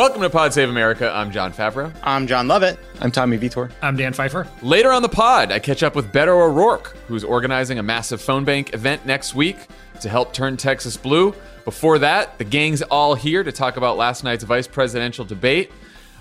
Welcome to Pod Save America. I'm Jon Favreau. I'm Jon Lovett. I'm Tommy Vietor. I'm Dan Pfeiffer. Later on the pod, I catch up with Beto O'Rourke, who's organizing a massive phone bank event next week to help turn Texas blue. Before that, the gang's all here to talk about last night's vice presidential debate.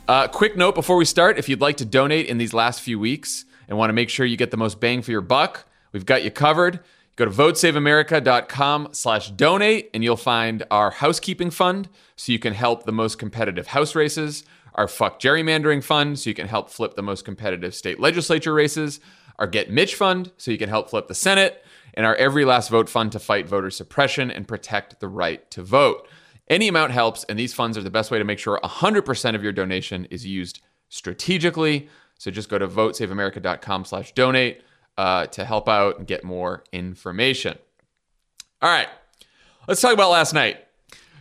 Uh, quick note before we start if you'd like to donate in these last few weeks and want to make sure you get the most bang for your buck, we've got you covered. Go to votesaveamerica.com slash donate and you'll find our housekeeping fund so you can help the most competitive house races, our fuck gerrymandering fund so you can help flip the most competitive state legislature races, our Get Mitch fund so you can help flip the Senate, and our Every Last Vote fund to fight voter suppression and protect the right to vote. Any amount helps, and these funds are the best way to make sure 100% of your donation is used strategically. So just go to votesaveamerica.com slash donate uh, to help out and get more information. All right, let's talk about last night.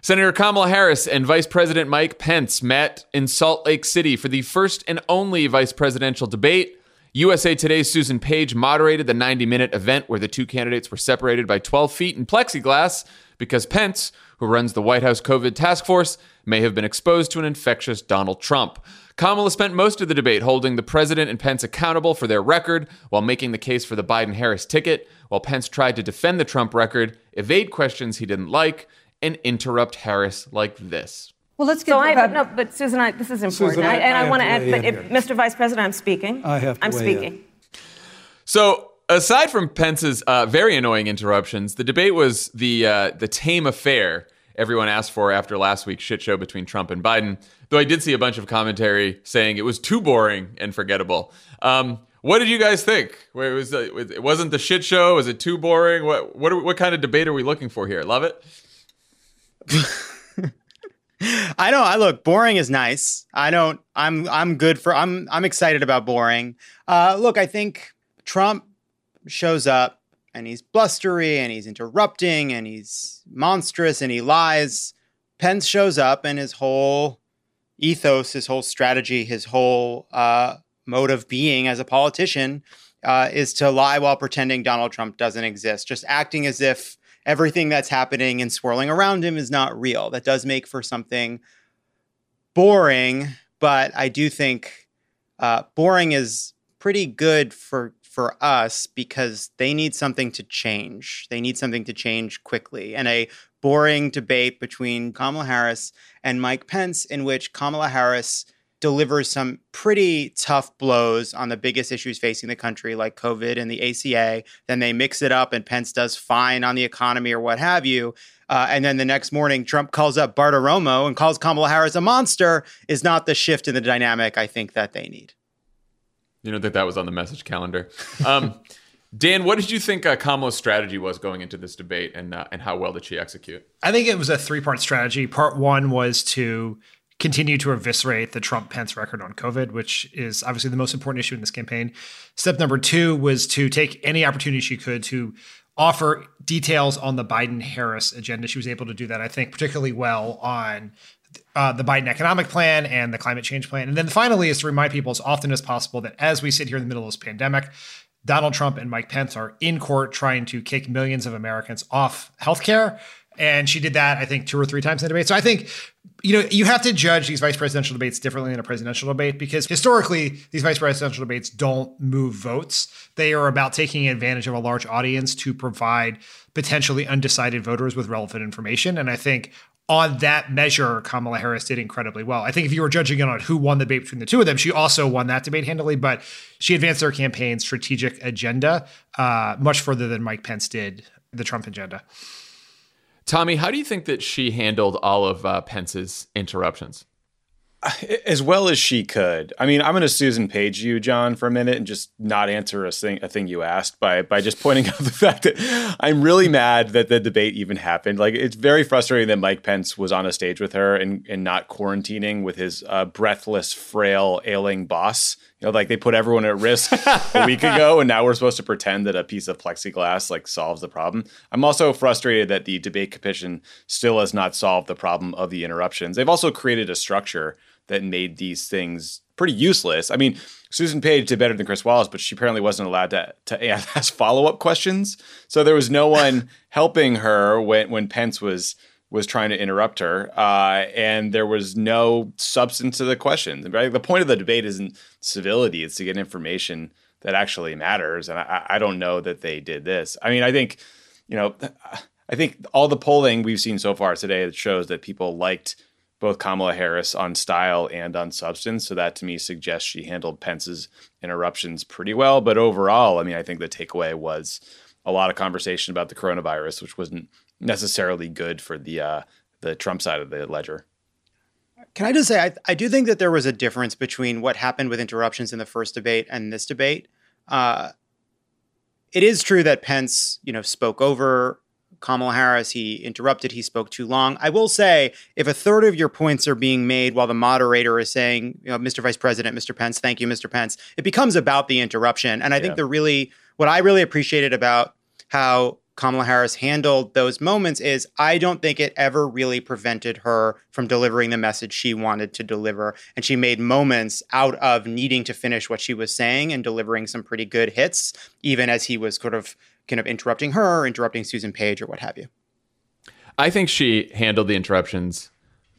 Senator Kamala Harris and Vice President Mike Pence met in Salt Lake City for the first and only vice presidential debate. USA Today's Susan Page moderated the 90 minute event where the two candidates were separated by 12 feet in plexiglass because Pence, who runs the White House COVID task force, may have been exposed to an infectious Donald Trump. Kamala spent most of the debate holding the president and Pence accountable for their record while making the case for the Biden Harris ticket, while Pence tried to defend the Trump record, evade questions he didn't like, and interrupt Harris like this. Well, let's get so I, Bob- no, but Susan, I, this is important, Susan, I- I, and I I, want to to add. weigh But if. Mr. Vice President, I'm speaking. I have to I'm weigh speaking. in. So, aside from Pence's uh, very annoying interruptions, the debate was the uh, the tame affair everyone asked for after last week's shit show between Trump and Biden. Though I did see a bunch of commentary saying it was too boring and forgettable. Um, what did you guys think? Where it was uh, it wasn't the shit show? Was it too boring? What what are, what kind of debate are we looking for here? Love it. I don't. I look. Boring is nice. I don't. I'm. I'm good for. I'm. I'm excited about boring. Uh, look, I think Trump shows up and he's blustery and he's interrupting and he's monstrous and he lies. Pence shows up and his whole ethos, his whole strategy, his whole uh, mode of being as a politician uh, is to lie while pretending Donald Trump doesn't exist, just acting as if everything that's happening and swirling around him is not real. That does make for something boring, but I do think uh, boring is pretty good for for us because they need something to change. They need something to change quickly. And a boring debate between Kamala Harris and Mike Pence, in which Kamala Harris delivers some pretty tough blows on the biggest issues facing the country, like COVID and the ACA. Then they mix it up, and Pence does fine on the economy or what have you. Uh, and then the next morning, Trump calls up Bartiromo and calls Kamala Harris a monster. Is not the shift in the dynamic I think that they need. You don't think that was on the message calendar? Um, Dan, what did you think uh, Kamala's strategy was going into this debate, and uh, and how well did she execute? I think it was a three part strategy. Part one was to continue to eviscerate the Trump Pence record on COVID, which is obviously the most important issue in this campaign. Step number two was to take any opportunity she could to offer details on the Biden Harris agenda. She was able to do that, I think, particularly well on uh, the Biden economic plan and the climate change plan. And then finally is to remind people as often as possible that as we sit here in the middle of this pandemic, Donald Trump and Mike Pence are in court trying to kick millions of Americans off healthcare. And she did that, I think, two or three times in the debate. So I think, you know, you have to judge these vice presidential debates differently than a presidential debate because historically, these vice presidential debates don't move votes. They are about taking advantage of a large audience to provide potentially undecided voters with relevant information. And I think on that measure, Kamala Harris did incredibly well. I think if you were judging it on who won the debate between the two of them, she also won that debate handily, but she advanced her campaign's strategic agenda uh, much further than Mike Pence did the Trump agenda. Tommy, how do you think that she handled all of uh, Pence's interruptions? as well as she could. I mean, I'm going to Susan Page you, Jon, for a minute and just not answer a thing a thing you asked by by just pointing out the fact that I'm really mad that the debate even happened. Like, it's very frustrating that Mike Pence was on a stage with her and and not quarantining with his uh, breathless, frail, ailing boss. You know, like they put everyone at risk a week ago, and now we're supposed to pretend that a piece of plexiglass like solves the problem. I'm also frustrated that the debate commission still has not solved the problem of the interruptions. They've also created a structure that made these things pretty useless. I mean, Susan Page did better than Chris Wallace, but she apparently wasn't allowed to, to ask follow up questions. So there was no one helping her when, when Pence was was trying to interrupt her, uh, and there was no substance to the questions. Right? The point of the debate isn't civility; it's to get information that actually matters. And I, I don't know that they did this. I mean, I think, you know, I think all the polling we've seen so far today shows that people liked both Kamala Harris on style and on substance. So that to me suggests she handled Pence's interruptions pretty well. But overall, I mean, I think the takeaway was a lot of conversation about the coronavirus, which wasn't necessarily good for the uh, the Trump side of the ledger. Can I just say, I, I do think that there was a difference between what happened with interruptions in the first debate and this debate. Uh, it is true that Pence, you know, spoke over Kamala Harris. He interrupted. He spoke too long. I will say, if a third of your points are being made while the moderator is saying, you know, Mr. Vice President, Mr. Pence, thank you, Mr. Pence, it becomes about the interruption. And I yeah. think the really, what I really appreciated about how Kamala Harris handled those moments is I don't think it ever really prevented her from delivering the message she wanted to deliver. And she made moments out of needing to finish what she was saying and delivering some pretty good hits, even as he was sort of kind of interrupting her, interrupting Susan Page, or what have you. I think she handled the interruptions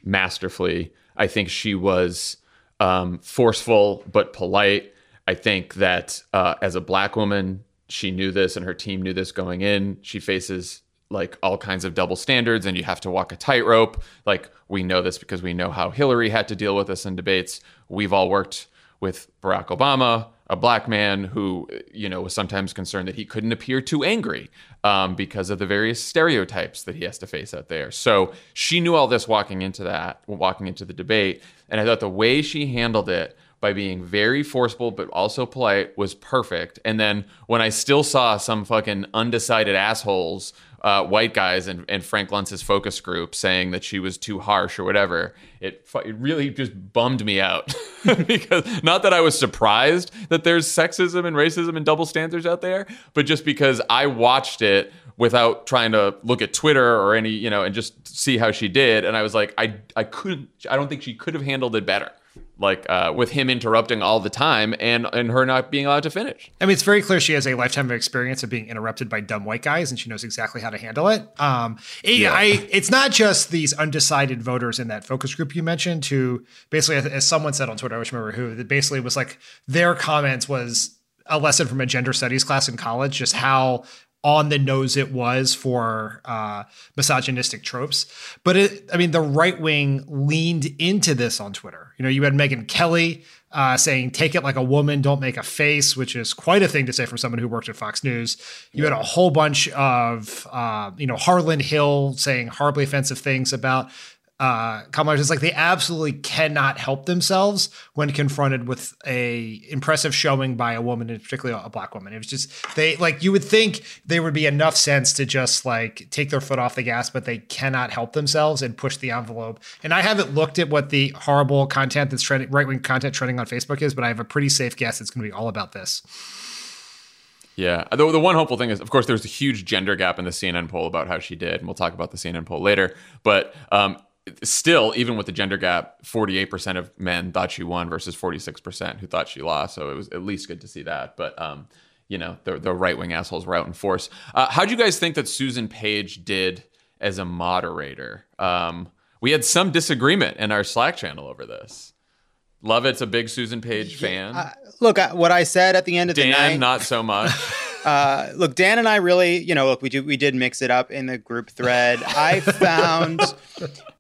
masterfully. I think she was um, forceful but polite. I think that uh, as a black woman, she knew this and her team knew this going in. She faces like all kinds of double standards and you have to walk a tightrope. Like we know this because we know how Hillary had to deal with this in debates. We've all worked with Barack Obama, a black man who, you know, was sometimes concerned that he couldn't appear too angry um, because of the various stereotypes that he has to face out there. So she knew all this walking into that, walking into the debate. And I thought the way she handled it by being very forceful but also polite was perfect. And then when I still saw some fucking undecided assholes, uh, white guys and, and Frank Luntz's focus group saying that she was too harsh or whatever, it, it really just bummed me out. because not that I was surprised that there's sexism and racism and double standards out there, but just because I watched it without trying to look at Twitter or any, you know, and just see how she did. And I was like, I, I couldn't, I don't think she could have handled it better like uh, with him interrupting all the time and and her not being allowed to finish. I mean, it's very clear she has a lifetime of experience of being interrupted by dumb white guys, and she knows exactly how to handle it. Um, it, yeah. I, it's not just these undecided voters in that focus group you mentioned, who basically, as someone said on Twitter, I wish I remember who, that basically was like their comments was a lesson from a gender studies class in college, just how on the nose it was for uh, misogynistic tropes. But it, I mean, the right wing leaned into this on Twitter. You know, you had Megyn Kelly uh, saying, take it like a woman, don't make a face, which is quite a thing to say from someone who worked at Fox News. You yeah. had a whole bunch of, uh, you know, Harlan Hill saying horribly offensive things about uh, Kamala is like they absolutely cannot help themselves when confronted with a impressive showing by a woman, and particularly a black woman. It was just they like you would think there would be enough sense to just like take their foot off the gas, but they cannot help themselves and push the envelope. And I haven't looked at what the horrible content that's trending, right wing content trending on Facebook is, but I have a pretty safe guess it's going to be all about this. Yeah. The, the one hopeful thing is, of course, there's a huge gender gap in the CNN poll about how she did. And we'll talk about the CNN poll later. But um, still, even with the gender gap, 48% of men thought she won versus 46% who thought she lost. So it was at least good to see that. But, um, you know, the, the right wing assholes were out in force. Uh, how do you guys think that Susan Page did as a moderator? Um, we had some disagreement in our Slack channel over this. Love it's a big Susan Page fan. Uh, look, uh, what I said at the end of Dan, the night. not so much. Uh, look, Dan and I really, you know, look, we do we did mix it up in the group thread. I found,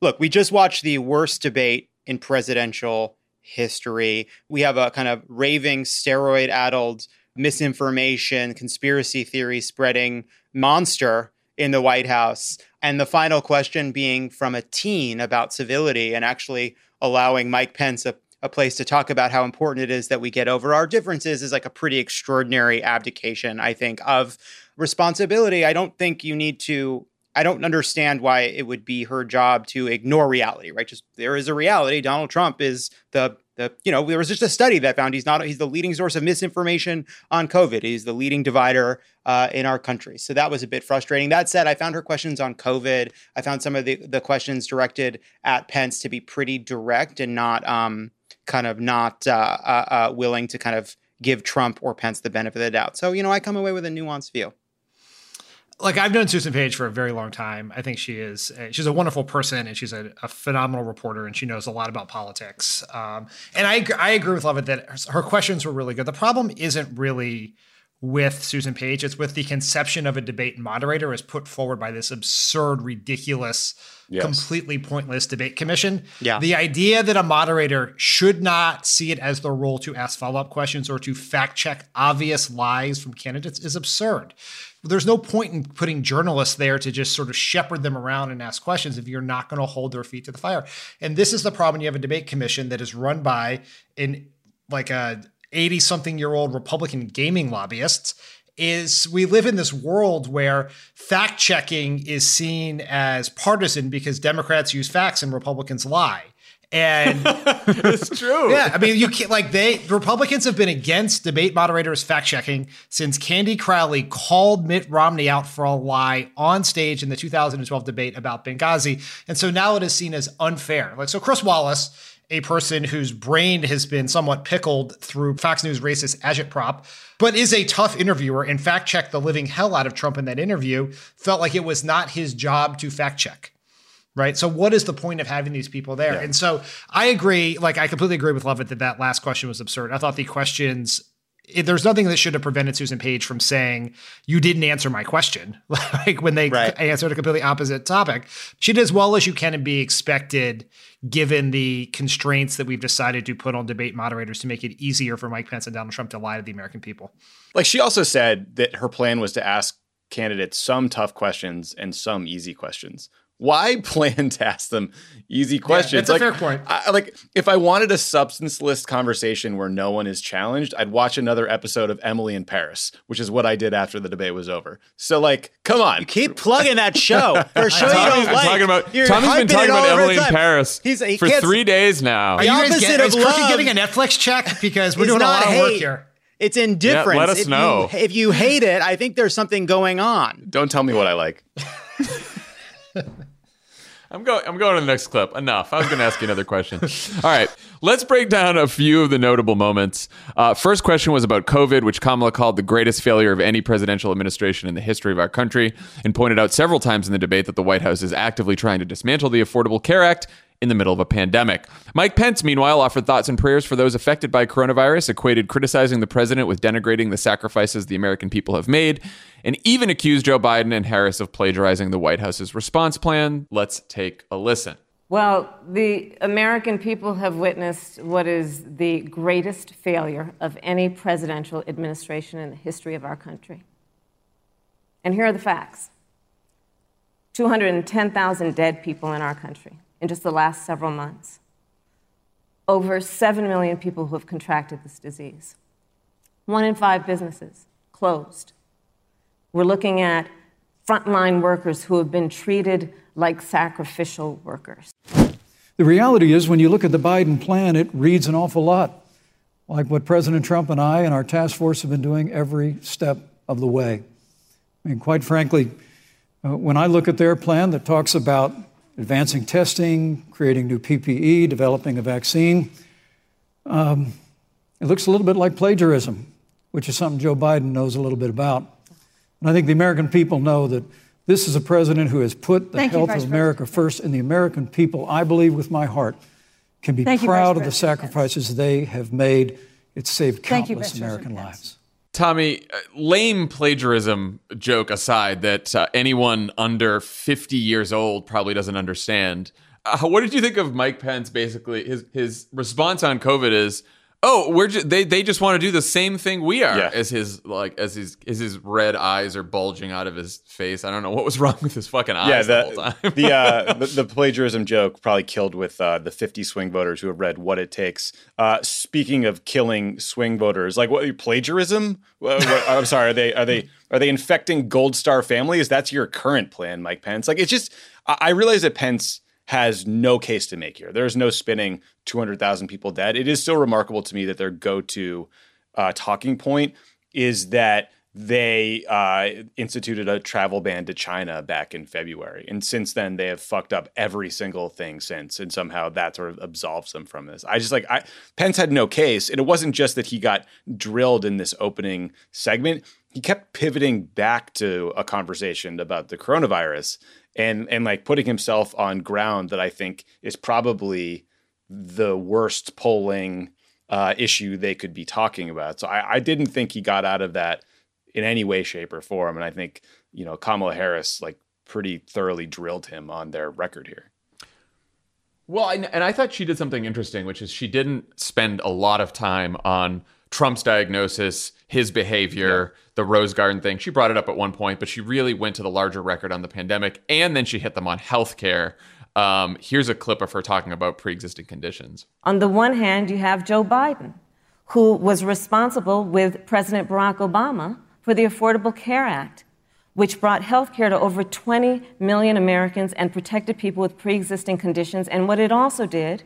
look, we just watched the worst debate in presidential history. We have a kind of raving, steroid-addled, misinformation, conspiracy theory spreading monster in the White House, and the final question being from a teen about civility and actually allowing Mike Pence a a place to talk about how important it is that we get over our differences is like a pretty extraordinary abdication, I think, of responsibility. I don't think you need to. I don't understand why it would be her job to ignore reality, right? Just there is a reality. Donald Trump is the the you know there was just a study that found he's not he's the leading source of misinformation on COVID. He's the leading divider uh, in our country. So that was a bit frustrating. That said, I found her questions on COVID. I found some of the the questions directed at Pence to be pretty direct and not um, kind of not uh, uh, uh, willing to kind of give Trump or Pence the benefit of the doubt. So, you know, I come away with a nuanced view. Like I've known Susan Page for a very long time. I think she is a, she's a wonderful person and she's a, a, phenomenal reporter and she knows a lot about politics. Um, and I I agree with Lovett that her, her questions were really good. The problem isn't really with Susan Page; it's with the conception of a debate moderator as put forward by this absurd, ridiculous. Yes. completely pointless debate commission. Yeah. The idea that a moderator should not see it as their role to ask follow up questions or to fact check obvious lies from candidates is absurd there's no point in putting journalists there to just sort of shepherd them around and ask questions if you're not going to hold their feet to the fire. And this is the problem. You have a debate commission that is run by an like a 80 something year old Republican gaming lobbyists is we live in this world where fact checking is seen as partisan because Democrats use facts and Republicans lie. And it's true. Yeah. I mean, you can't like they Republicans have been against debate moderators fact checking since Candy Crowley called Mitt Romney out for a lie on stage in the 2012 debate about Benghazi. And so now it is seen as unfair. Like, so Chris Wallace, a person whose brain has been somewhat pickled through Fox News racist agitprop, but is a tough interviewer and fact checked the living hell out of Trump in that interview, felt like it was not his job to fact check right? So what is the point of having these people there? Yeah. And so I agree, like I completely agree with Lovett that that last question was absurd. I thought the questions it, there's nothing that should have prevented Susan Page from saying you didn't answer my question, like when they right. answered a completely opposite topic. She did as well as you can and be expected, given the constraints that we've decided to put on debate moderators to make it easier for Mike Pence and Donald Trump to lie to the American people. Like she also said that her plan was to ask candidates some tough questions and some easy questions why plan to ask them easy questions? Yeah, that's like, a fair point. I, like, if I wanted a substanceless conversation where no one is challenged, I'd watch another episode of Emily in Paris, which is what I did after the debate was over. So, like, come on, you keep plugging that show for a show you don't like. Talking about, You're Tommy's been talking about Emily in Paris He's, he for three days now. Are you guys get, is Crooked getting a Netflix check because we're doing a lot of work here? It's indifference. Yeah, let us if know. You, if you hate it, I think there's something going on. Don't tell me what I like. I'm going. I'm going to the next clip. Enough. I was going to ask you another question. All right, let's break down a few of the notable moments. Uh, first question was about COVID, which Kamala called the greatest failure of any presidential administration in the history of our country, and pointed out several times in the debate that the White House is actively trying to dismantle the Affordable Care Act in the middle of a pandemic. Mike Pence, meanwhile, offered thoughts and prayers for those affected by coronavirus, equated criticizing the president with denigrating the sacrifices the American people have made, and even accused Joe Biden and Harris of plagiarizing the White House's response plan. Let's take a listen. Well, the American people have witnessed what is the greatest failure of any presidential administration in the history of our country. And here are the facts 210,000 dead people in our country in just the last several months. Over 7 million people who have contracted this disease. One in five businesses closed. We're looking at frontline workers who have been treated like sacrificial workers. The reality is, when you look at the Biden plan, it reads an awful lot like what President Trump and I and our task force have been doing every step of the way. I mean, quite frankly, uh, when I look at their plan that talks about advancing testing, creating new PPE, developing a vaccine. Um, it looks a little bit like plagiarism, which is something Joe Biden knows a little bit about. And I think the American people know that this is a president who has put the Thank health you, of America President. first, and the American people, I believe with my heart, can be Thank proud you, of the sacrifices they have made. It's saved Thank you, countless American lives. Tommy, uh, lame plagiarism joke aside, that uh, anyone under 50 years old probably doesn't understand. Uh, what did you think of Mike Pence? Basically, his his response on COVID is, Oh, we're they they just want to do the same thing we are. Yeah. As his like as his as his red eyes are bulging out of his face. I don't know what was wrong with his fucking eyes yeah, the, the whole time. the, uh, the the plagiarism joke probably killed with uh, the 50 swing voters who have read What It Takes. Uh, speaking of killing swing voters, like what plagiarism? What, what, I'm sorry, are they are they are they infecting Gold Star families? That's your current plan, Mike Pence. Like it's just I, I realize that Pence has no case to make here. There's no spinning 200,000 people dead. It is still remarkable to me that their go to uh, talking point is that they uh, instituted a travel ban to China back in February. And since then, they have fucked up every single thing since. And somehow that sort of absolves them from this. I just like, I, Pence had no case. And it wasn't just that he got drilled in this opening segment, he kept pivoting back to a conversation about the coronavirus and, and like putting himself on ground that I think is probably the worst polling uh, issue they could be talking about. So I, I didn't think he got out of that in any way, shape, or form. And I think, you know, Kamala Harris like pretty thoroughly drilled him on their record here. Well, and I thought she did something interesting, which is she didn't spend a lot of time on Trump's diagnosis, his behavior, yeah. the Rose Garden thing. She brought it up at one point, but she really went to the larger record on the pandemic, and then she hit them on healthcare. Um, here's a clip of her talking about pre-existing conditions. On the one hand, you have Joe Biden, who was responsible with President Barack Obama for the Affordable Care Act, which brought health care to over 20 million Americans and protected people with pre existing conditions. And what it also did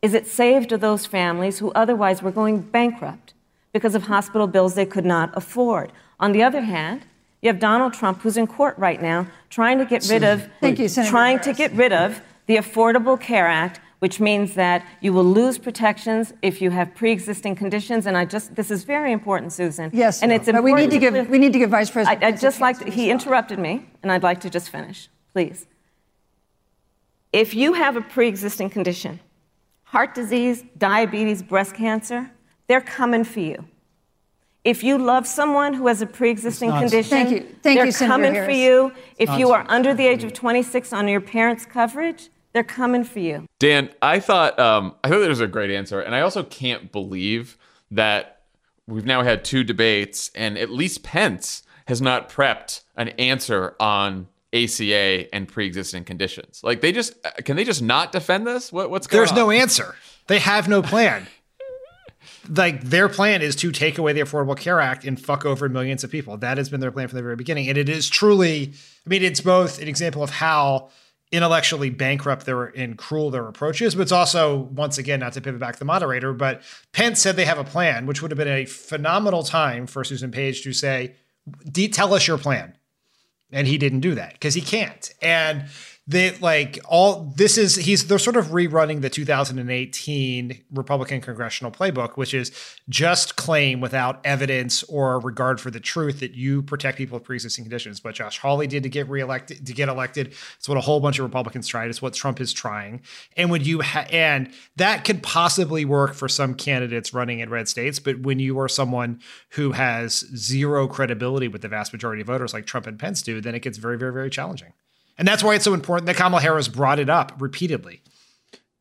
is it saved those families who otherwise were going bankrupt because of hospital bills they could not afford. On the other hand, you have Donald Trump, who's in court right now, trying to get rid of, Thank you, trying Harris. to get rid of the Affordable Care Act, which means that you will lose protections if you have pre-existing conditions. And I just this is very important, Susan. Yes, and it's but important. we need to give we need to give Vice President. I, I just like to, he interrupted me, and I'd like to just finish, please. If you have a pre-existing condition, heart disease, diabetes, breast cancer, they're coming for you. If you love someone who has a pre-existing condition, Thank you. Thank they're you, coming Harris. for you. If you are under the age of 26 on your parents' coverage, they're coming for you. Dan, I thought um, I thought that was a great answer, and I also can't believe that we've now had two debates, and at least Pence has not prepped an answer on ACA and pre-existing conditions. Like they just can they just not defend this? What, what's going There's on? no answer. They have no plan. Like their plan is to take away the Affordable Care Act and fuck over millions of people. That has been their plan from the very beginning, and it is truly. I mean, it's both an example of how intellectually bankrupt their and cruel their approach is, but it's also once again not to pivot back to the moderator. But Pence said they have a plan, which would have been a phenomenal time for Susan Page to say, "Tell us your plan," and he didn't do that because he can't. And they like all this is he's they're sort of rerunning the 2018 Republican congressional playbook, which is just claim without evidence or regard for the truth that you protect people with pre-existing conditions. What Josh Hawley did to get reelected to get elected, it's what a whole bunch of Republicans tried. It's what Trump is trying. And when you ha- and that could possibly work for some candidates running in red states, but when you are someone who has zero credibility with the vast majority of voters, like Trump and Pence do, then it gets very, very, very challenging. And that's why it's so important that Kamala Harris brought it up repeatedly.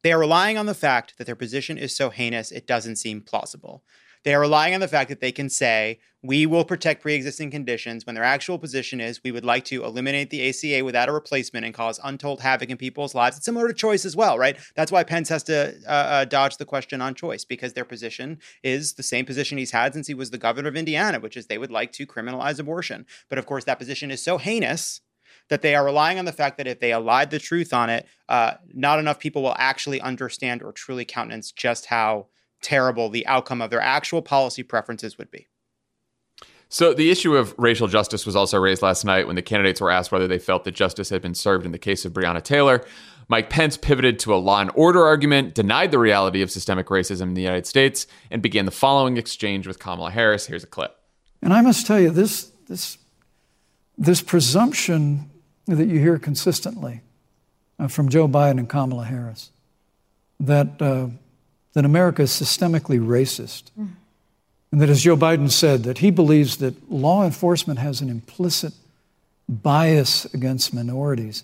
They are relying on the fact that their position is so heinous it doesn't seem plausible. They are relying on the fact that they can say, we will protect pre existing conditions when their actual position is, we would like to eliminate the ACA without a replacement and cause untold havoc in people's lives. It's similar to choice as well, right? That's why Pence has to uh, uh, dodge the question on choice because their position is the same position he's had since he was the governor of Indiana, which is they would like to criminalize abortion. But of course, that position is so heinous that they are relying on the fact that if they allied the truth on it, uh, not enough people will actually understand or truly countenance just how terrible the outcome of their actual policy preferences would be. So the issue of racial justice was also raised last night when the candidates were asked whether they felt that justice had been served in the case of Breonna Taylor. Mike Pence pivoted to a law and order argument, denied the reality of systemic racism in the United States, and began the following exchange with Kamala Harris. Here's a clip. And I must tell you, this this this presumption that you hear consistently uh, from Joe Biden and Kamala Harris that, uh, that America is systemically racist. Mm. And that, as Joe Biden said, that he believes that law enforcement has an implicit bias against minorities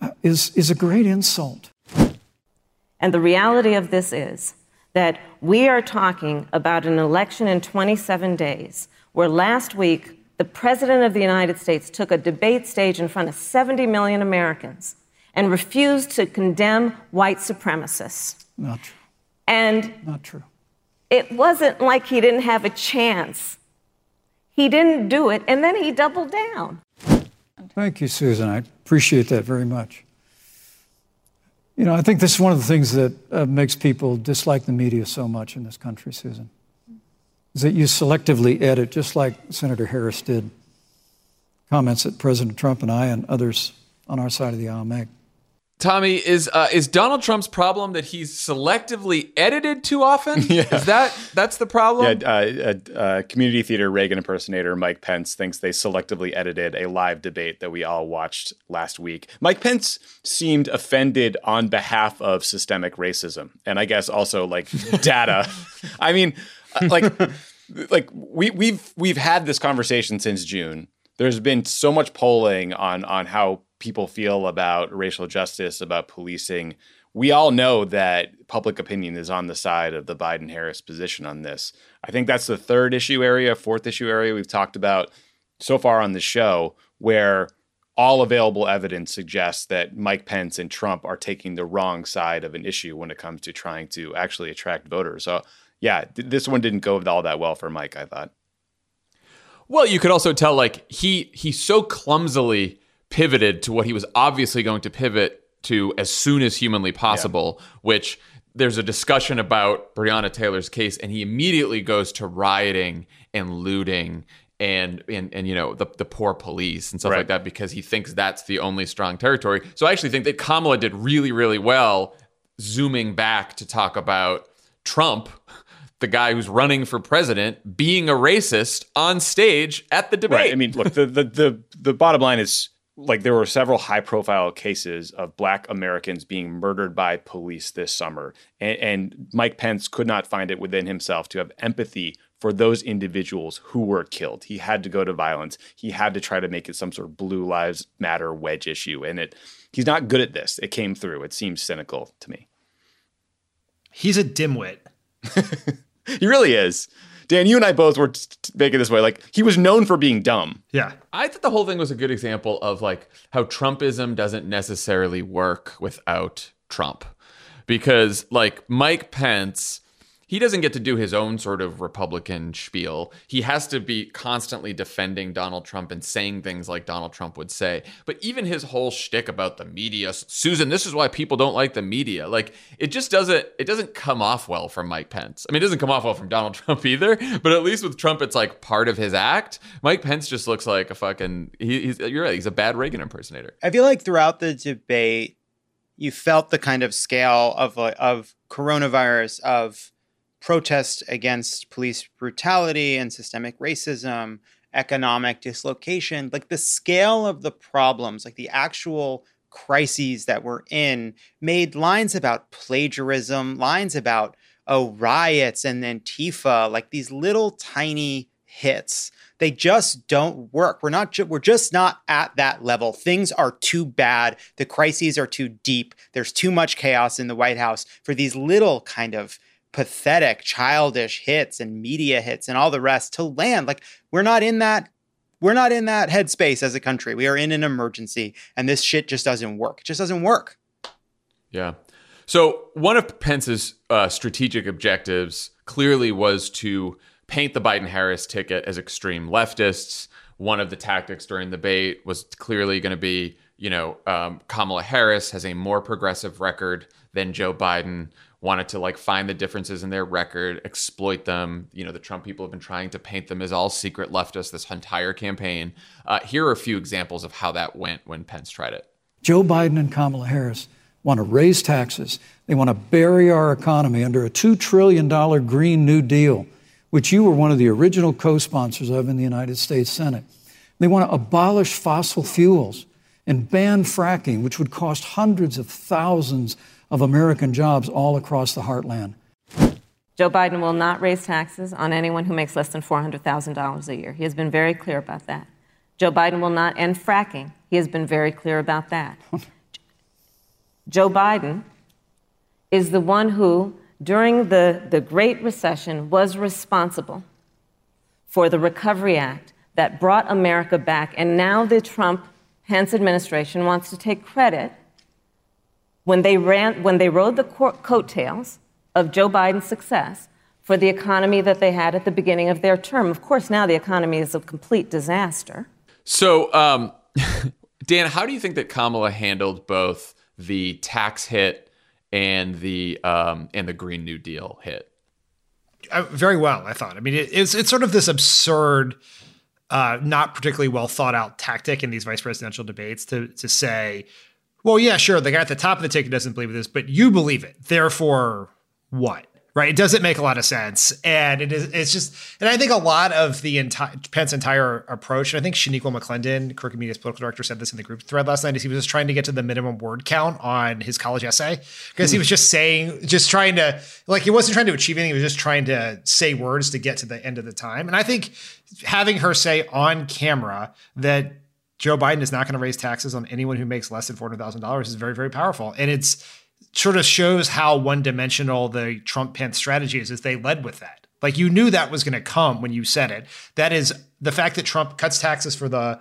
uh, is, is a great insult. And the reality of this is that we are talking about an election in 27 days, where last week the President of the United States took a debate stage in front of 70 million Americans and refused to condemn white supremacists. Not true. And not true. It wasn't like he didn't have a chance. He didn't do it, and then he doubled down. Thank you, Susan. I appreciate that very much. You know, I think this is one of the things that uh, makes people dislike the media so much in this country, Susan. Is that you selectively edit, just like Senator Harris did, comments that President Trump and I and others on our side of the aisle make. Tommy, is uh, is Donald Trump's problem that he's selectively edited too often? Yeah. Is that that's the problem? Yeah, uh, uh, uh, community theater Reagan impersonator Mike Pence thinks they selectively edited a live debate that we all watched last week. Mike Pence seemed offended on behalf of systemic racism, and I guess also like data. I mean, Uh, like, like we we've we've had this conversation since June. There's been so much polling on on how people feel about racial justice, about policing. We all know that public opinion is on the side of the Biden Harris position on this. I think that's the third issue area, fourth issue area we've talked about so far on the show, where all available evidence suggests that Mike Pence and Trump are taking the wrong side of an issue when it comes to trying to actually attract voters. So, yeah, this one didn't go all that well for Mike, I thought. Well, you could also tell like he he so clumsily pivoted to what he was obviously going to pivot to as soon as humanly possible, yeah. which there's a discussion about Breonna Taylor's case, and he immediately goes to rioting and looting and and and you know the the poor police and stuff right. like that because he thinks that's the only strong territory. So I actually think that Kamala did really really well zooming back to talk about Trump the guy who's running for president being a racist on stage at the debate. Right. I mean, look, the the the, the bottom line is like there were several high profile cases of black Americans being murdered by police this summer. And, and, Mike Pence could not find it within himself to have empathy for those individuals who were killed. He had to go to violence. He had to try to make it some sort of blue lives matter wedge issue. And it he's not good at this. It came through. It seems cynical to me. He's a dimwit. he really is. Dan, you and I both were t- making this way. Like he was known for being dumb. Yeah. I thought the whole thing was a good example of like how Trumpism doesn't necessarily work without Trump. Because like Mike Pence he doesn't get to do his own sort of Republican spiel. He has to be constantly defending Donald Trump and saying things like Donald Trump would say. But even his whole shtick about the media, Susan, this is why people don't like the media. Like it just doesn't it doesn't come off well from Mike Pence. I mean, it doesn't come off well from Donald Trump either. But at least with Trump, it's like part of his act. Mike Pence just looks like a fucking. He, he's you're right. He's a bad Reagan impersonator. I feel like throughout the debate, you felt the kind of scale of of coronavirus of protest against police brutality and systemic racism, economic dislocation, like the scale of the problems, like the actual crises that we're in, made lines about plagiarism, lines about oh riots and Antifa, like these little tiny hits. They just don't work. We're not ju- we're just not at that level. Things are too bad. The crises are too deep. There's too much chaos in the White House for these little kind of pathetic, childish hits and media hits and all the rest to land. Like we're not in that we're not in that headspace as a country. We are in an emergency and this shit just doesn't work. It just doesn't work. Yeah. So one of Pence's uh, strategic objectives clearly was to paint the Biden Harris ticket as extreme leftists. One of the tactics during the debate was clearly going to be, you know, um, Kamala Harris has a more progressive record than Joe Biden wanted to like find the differences in their record, exploit them. You know, the Trump people have been trying to paint them as all secret leftists this entire campaign. Uh, here are a few examples of how that went when Pence tried it. Joe Biden and Kamala Harris want to raise taxes. They want to bury our economy under a $2 trillion Green New Deal, which you were one of the original co sponsors of in the United States Senate. They want to abolish fossil fuels and ban fracking, which would cost hundreds of thousands of American jobs all across the heartland. Joe Biden will not raise taxes on anyone who makes less than $400,000 a year. He has been very clear about that. Joe Biden will not end fracking. He has been very clear about that. Joe Biden is the one who, during the, the Great Recession, was responsible for the Recovery Act that brought America back. And now the Trump Pence administration wants to take credit when they, ran, when they rode the coattails of Joe Biden's success for the economy that they had at the beginning of their term. Of course, now the economy is a complete disaster. So, um, Dan, how do you think that Kamala handled both the tax hit and the um, and the Green New Deal hit? Uh, very well, I thought. I mean, it, it's it's sort of this absurd, uh, not particularly well thought out tactic in these vice presidential debates to to say, well, yeah, sure, the guy at the top of the ticket doesn't believe this, but you believe it. Therefore, what? right? It doesn't make a lot of sense, and it is. It's just, and I think a lot of the entire Pence's entire approach, and I think Shaniqua McClendon, Crooked Media's political director, said this in the group thread last night, is he was just trying to get to the minimum word count on his college essay because he hmm. was just saying, just trying to, like, he wasn't trying to achieve anything. He was just trying to say words to get to the end of the time, and I think having her say on camera that Joe Biden is not going to raise taxes on anyone who makes less than four hundred thousand dollars is very, very powerful, and it's sort of shows how one dimensional the Trump Pence strategy is, is they led with that. Like you knew that was going to come when you said it. That is the fact that Trump cuts taxes for the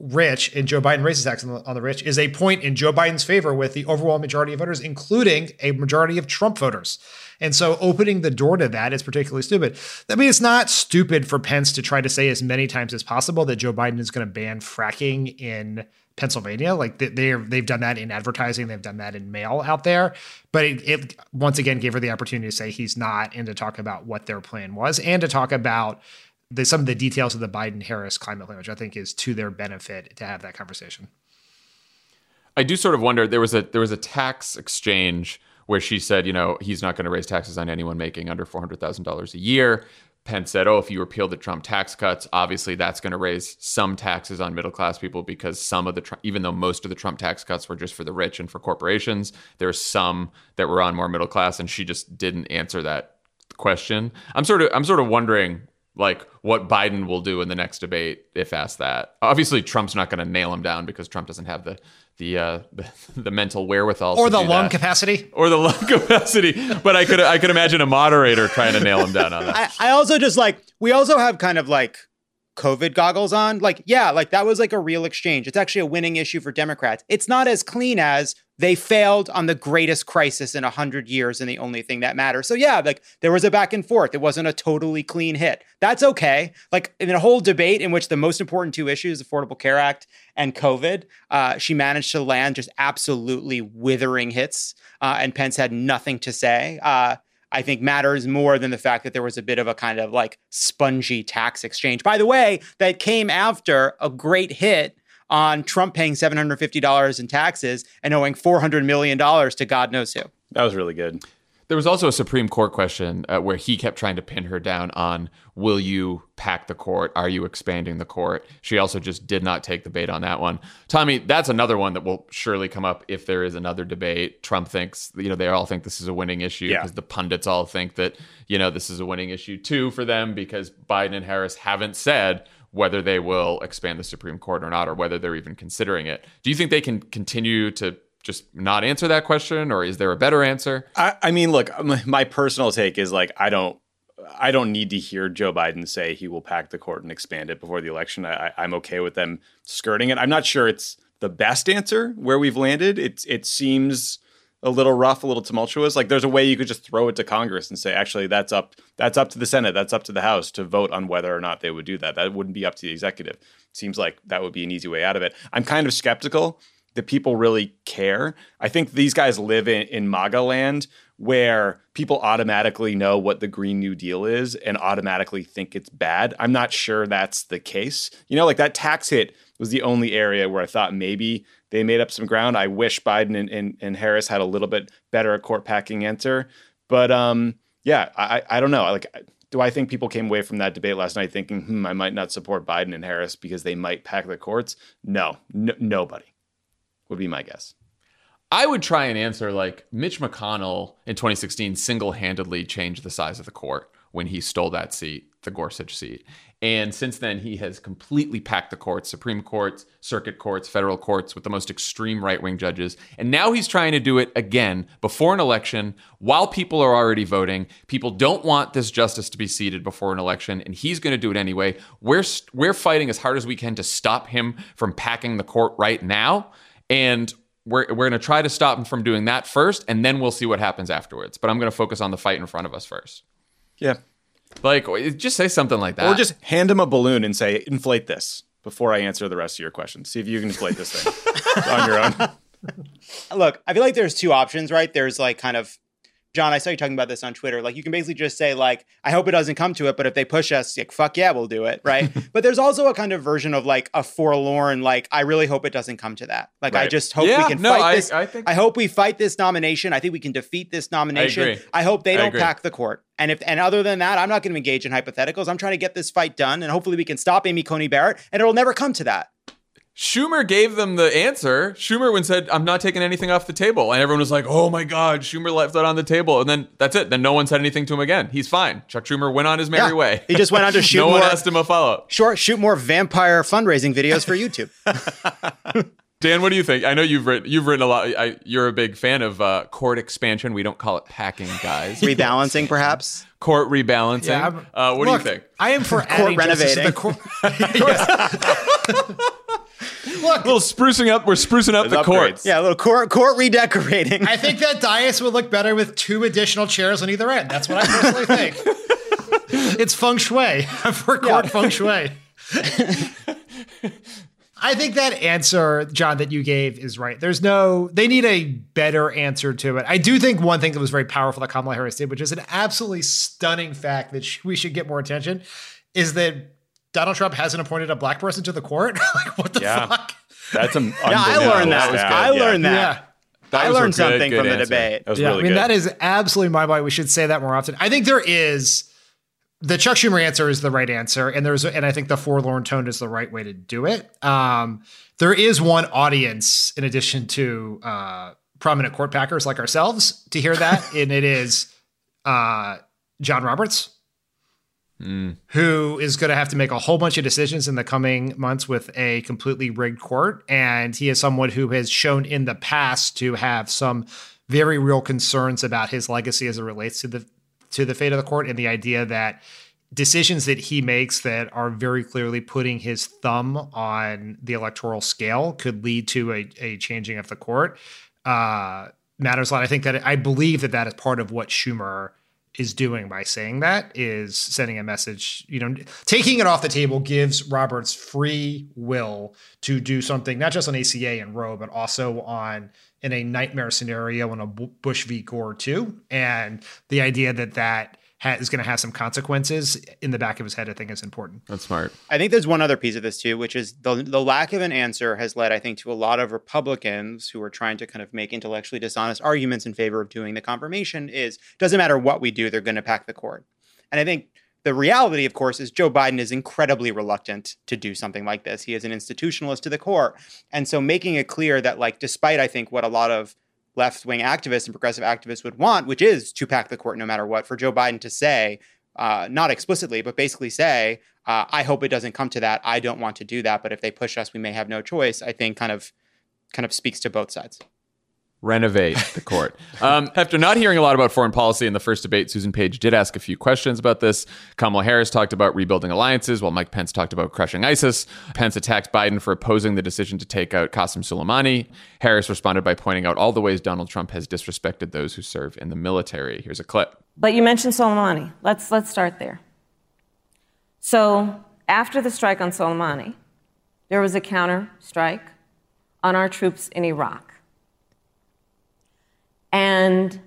rich and Joe Biden raises taxes on the, on the rich is a point in Joe Biden's favor with the overwhelming majority of voters, including a majority of Trump voters. And so opening the door to that is particularly stupid. I mean, it's not stupid for Pence to try to say as many times as possible that Joe Biden is going to ban fracking in Pennsylvania. Like they they've done that in advertising, they've done that in mail out there. But it, it, once again gave her the opportunity to say he's not, and to talk about what their plan was, and to talk about the, some of the details of the Biden Harris climate plan, which I think is to their benefit to have that conversation. I do sort of wonder there was a there was a tax exchange where she said, you know, he's not going to raise taxes on anyone making under four hundred thousand dollars a year. Pence said, oh, if you repeal the Trump tax cuts, obviously that's going to raise some taxes on middle class people because some of the, even though most of the Trump tax cuts were just for the rich and for corporations, there's some that were on more middle class. And she just didn't answer that question. I'm sort of, I'm sort of wondering like what Biden will do in the next debate if asked that. Obviously, Trump's not going to nail him down because Trump doesn't have the the uh, the, mental wherewithal or the lung that. capacity or the lung capacity. But I could I could imagine a moderator trying to nail him down on that. I, I also just like we also have kind of like COVID goggles on. Like, yeah, like that was like a real exchange. It's actually a winning issue for Democrats. It's not as clean as they failed on the greatest crisis in 100 years and the only thing that matters. So, yeah, like there was a back and forth. It wasn't a totally clean hit. That's okay. Like in a whole debate in which the most important two issues, Affordable Care Act and COVID, uh, she managed to land just absolutely withering hits. Uh, and Pence had nothing to say. Uh, I think matters more than the fact that there was a bit of a kind of like spongy tax exchange. By the way, that came after a great hit on Trump paying $750 in taxes and owing $400 million to God knows who. That was really good. There was also a Supreme Court question uh, where he kept trying to pin her down on will you pack the court? Are you expanding the court? She also just did not take the bait on that one. Tommy, that's another one that will surely come up if there is another debate. Trump thinks, you know, they all think this is a winning issue because yeah. the pundits all think that, you know, this is a winning issue too for them because Biden and Harris haven't said whether they will expand the Supreme Court or not, or whether they're even considering it. Do you think they can continue to just not answer that question, or is there a better answer? I, I mean, look, my, my personal take is like I don't I don't need to hear Joe Biden say he will pack the court and expand it before the election. I, am okay with them skirting it. I'm not sure it's the best answer where we've landed. It it seems a little rough, a little tumultuous. Like there's a way you could just throw it to Congress and say, actually, that's up that's up to the Senate, that's up to the House to vote on whether or not they would do that. That wouldn't be up to the executive. Seems like that would be an easy way out of it. I'm kind of skeptical that people really care. I think these guys live in, in MAGA land where people automatically know what the Green New Deal is and automatically think it's bad. I'm not sure that's the case. You know, like that tax hit was the only area where I thought maybe they made up some ground. I wish Biden and, and, and Harris had a little bit better a court packing answer. But um, yeah, I, I don't know. Like, do I think people came away from that debate last night thinking, hmm, I might not support Biden and Harris because they might pack the courts? No, n- nobody would be my guess. I would try and answer like Mitch McConnell in 2016 single handedly changed the size of the court when he stole that seat, the Gorsuch seat. And since then, he has completely packed the courts, Supreme Courts, circuit courts, federal courts with the most extreme right wing judges. And now he's trying to do it again before an election while people are already voting. People don't want this justice to be seated before an election, and he's going to do it anyway. We're, we're fighting as hard as we can to stop him from packing the court right now. And we're, we're going to try to stop him from doing that first, and then we'll see what happens afterwards. But I'm going to focus on the fight in front of us first. Yeah. Like, just say something like that. Or just hand him a balloon and say, inflate this before I answer the rest of your questions. See if you can inflate this thing on your own. Look, I feel like there's two options, right? There's like kind of Jon, I saw you talking about this on Twitter. Like you can basically just say like, I hope it doesn't come to it, but if they push us, like fuck yeah, we'll do it, right? but there's also a kind of version of like a forlorn, like I really hope it doesn't come to that. Like I just hope Yeah, we can no, fight I- this. I think- I hope we fight this nomination. I think we can defeat this nomination. agree. I hope they don't pack the court. And if and other than that, I'm not going to engage in hypotheticals. I'm trying to get this fight done, and hopefully we can stop Amy Coney Barrett, and it'll never come to that. Schumer gave them the answer. Schumer when said, "I'm not taking anything off the table," and everyone was like, "Oh my God, Schumer left that on the table." And then that's it. Then no one said anything to him again. He's fine. Chuck Schumer went on his merry Yeah. way. He just went on to shoot no one asked him a follow up. Short, shoot more vampire fundraising videos for YouTube. Dan, what do you think? I know you've written you've written a lot. I, you're a big fan of uh, court expansion. We don't call it packing, guys. Rebalancing, perhaps. court rebalancing. I'm- uh, what look, do you think? I am for adding justice renovating. the court. Yes. Look, A little sprucing up. We're sprucing up the court. upgrades. Yeah, a little court court redecorating. I think that dais would look better with two additional chairs on either end. That's what I personally think. it's feng shui. I'm for court feng shui. I think that answer, Jon, that you gave is right. There's no, they need a better answer to it. I do think one thing that was very powerful that Kamala Harris did, which is an absolutely stunning fact that we should get more attention, is that Donald Trump hasn't appointed a black person to the court. like, what the Yeah. fuck? That's a yeah, I learned that. was I good, yeah. learned that. Yeah. That I learned good- something good from the debate. That was yeah, really I mean good. that is absolutely my mind. We should say that more often. I think there is the Chuck Schumer answer is the right answer, and there's and I think the forlorn tone is the right way to do it. Um, there is one audience in addition to uh, prominent court packers like ourselves to hear that, and it is uh, John Roberts. Who is going to have to make a whole bunch of decisions in the coming months with a completely rigged court? And he is someone who has shown in the past to have some very real concerns about his legacy as it relates to the to the fate of the court and the idea that decisions that he makes that are very clearly putting his thumb on the electoral scale could lead to a, a changing of the court uh, matters a lot. I think that I believe that that is part of what Schumer is doing by saying that is sending a message you know taking it off the table gives roberts free will to do something not just on aca and roe but also on in a nightmare scenario in a bush v. Gore too. And the idea that that ha- is going to have some consequences in the back of his head i think is important That's smart. I think there's one other piece of this too, which is the the lack of an answer has led, I think, to a lot of Republicans who are trying to kind of make intellectually dishonest arguments in favor of doing the confirmation. Is doesn't matter what we do, they're going to pack the court. And I think the reality, of course, is Joe Biden is incredibly reluctant to do something like this. He is an institutionalist to the core, and so making it clear that, like, despite I think what a lot of left wing activists and progressive activists would want, which is to pack the court no matter what, for Joe Biden to say, uh, not explicitly, but basically say, uh, I hope it doesn't come to that. I don't want to do that, but if they push us, we may have no choice. I think kind of kind of speaks to both sides. Renovate the court. Um, after not hearing a lot about foreign policy in the first debate, Susan Page did ask a few questions about this. Kamala Harris talked about rebuilding alliances, while Mike Pence talked about crushing ISIS. Pence attacked Biden for opposing the decision to take out Qasem Soleimani. Harris responded by pointing out all the ways Donald Trump has disrespected those who serve in the military. Here's a clip. But you mentioned Soleimani. Let's, let's start there. So, after the strike on Soleimani, there was a counter strike on our troops in Iraq. And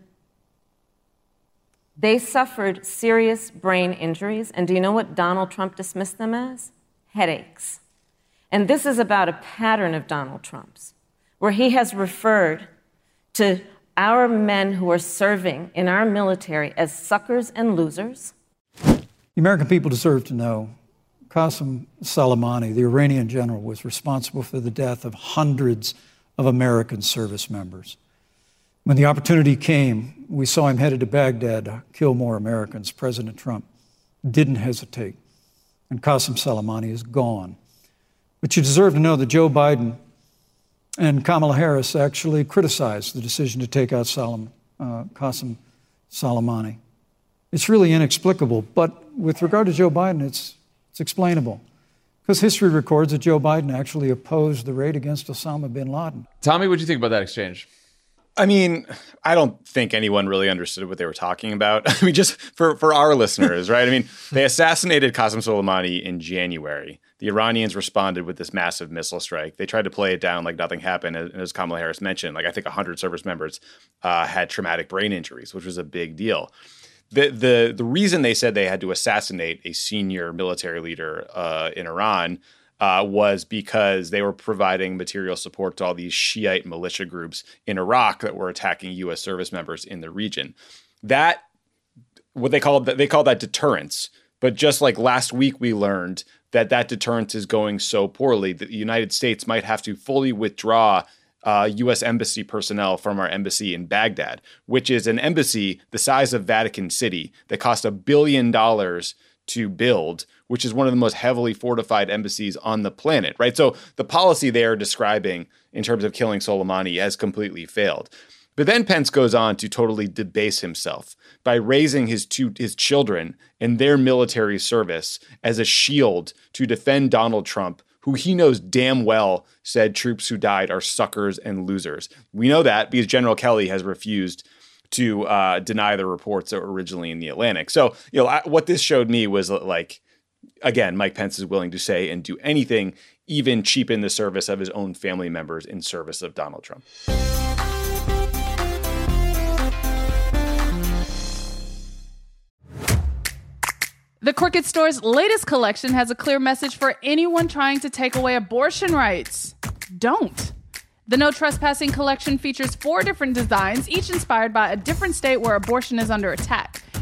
they suffered serious brain injuries. And do you know what Donald Trump dismissed them as? Headaches. And this is about a pattern of Donald Trump's, where he has referred to our men who are serving in our military as suckers and losers. The American people deserve to know Qasem Soleimani, the Iranian general, was responsible for the death of hundreds of American service members. When the opportunity came, we saw him headed to Baghdad to kill more Americans. President Trump didn't hesitate, and Qasem Soleimani is gone. But you deserve to know that Joe Biden and Kamala Harris actually criticized the decision to take out Solom, uh, Qasem Soleimani. It's really inexplicable, but with regard to Joe Biden, it's, it's explainable. Because history records that Joe Biden actually opposed the raid against Osama bin Laden. Tommy, what do you think about that exchange? I mean, I don't think anyone really understood what they were talking about. I mean, just for, for our listeners, right? I mean, they assassinated Qasem Soleimani in January. The Iranians responded with this massive missile strike. They tried to play it down like nothing happened. And as Kamala Harris mentioned, like I think 100 service members uh, had traumatic brain injuries, which was a big deal. The, the, the reason they said they had to assassinate a senior military leader uh, in Iran uh, was because they were providing material support to all these Shiite militia groups in Iraq that were attacking U.S. service members in the region. That what they call they call that deterrence. But just like last week, we learned that that deterrence is going so poorly that the United States might have to fully withdraw uh, U.S. embassy personnel from our embassy in Baghdad, which is an embassy the size of Vatican City that cost a billion dollars to build, which is one of the most heavily fortified embassies on the planet, right? So the policy they are describing in terms of killing Soleimani has completely failed. But then Pence goes on to totally debase himself by raising his two his children and their military service as a shield to defend Donald Trump, who he knows damn well said troops who died are suckers and losers. We know that because General Kelly has refused to uh, deny the reports originally in the Atlantic. So, you know, I, what this showed me was like, again, Mike Pence is willing to say and do anything, even cheapen the service of his own family members in service of Donald Trump. The Crooked Store's latest collection has a clear message for anyone trying to take away abortion rights. Don't. The No Trespassing collection features four different designs, each inspired by a different state where abortion is under attack.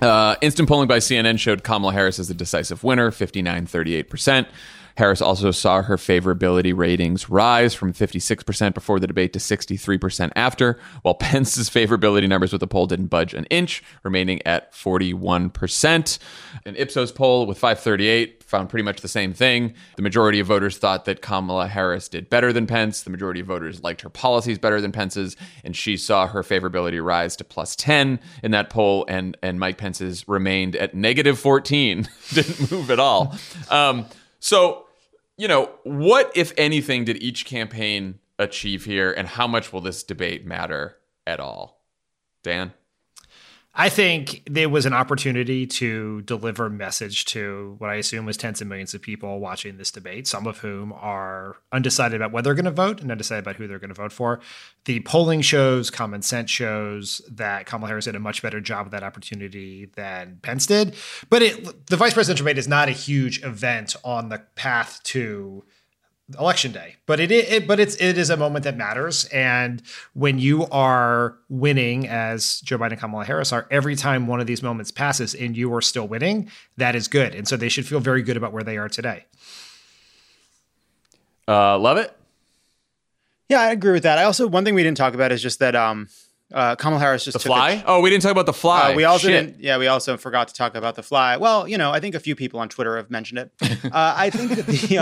Uh, instant polling by CNN showed Kamala Harris as the decisive winner, 59 38%. Harris also saw her favorability ratings rise from 56% before the debate to 63% after, while Pence's favorability numbers with the poll didn't budge an inch, remaining at 41%. An Ipsos poll with 538 found pretty much the same thing. The majority of voters thought that Kamala Harris did better than Pence. The majority of voters liked her policies better than Pence's, and she saw her favorability rise to plus 10 in that poll, and, and Mike Pence's remained at negative 14, didn't move at all. Um, so, you know, what, if anything, did each campaign achieve here, and how much will this debate matter at all? Dan? I think there was an opportunity to deliver message to what I assume was tens of millions of people watching this debate, some of whom are undecided about whether they're going to vote and undecided about who they're going to vote for. The polling shows, common sense shows that Kamala Harris did a much better job of that opportunity than Pence did. But it, the vice presidential debate is not a huge event on the path to election day. But it, it but it's it is a moment that matters. And when you are winning as joe biden and kamala harris are every time one of these moments passes and you are still winning that is good. And so they should feel very good about where they are today. Uh Lovett? Yeah i agree with that. I also one thing we didn't talk about is just that um uh, Kamala Harris just the fly. A, oh, we didn't talk about the fly. Uh, we also Shit. didn't. Yeah, we also forgot to talk about the fly. Well, you know, I think a few people on Twitter have mentioned it. Uh, I think that the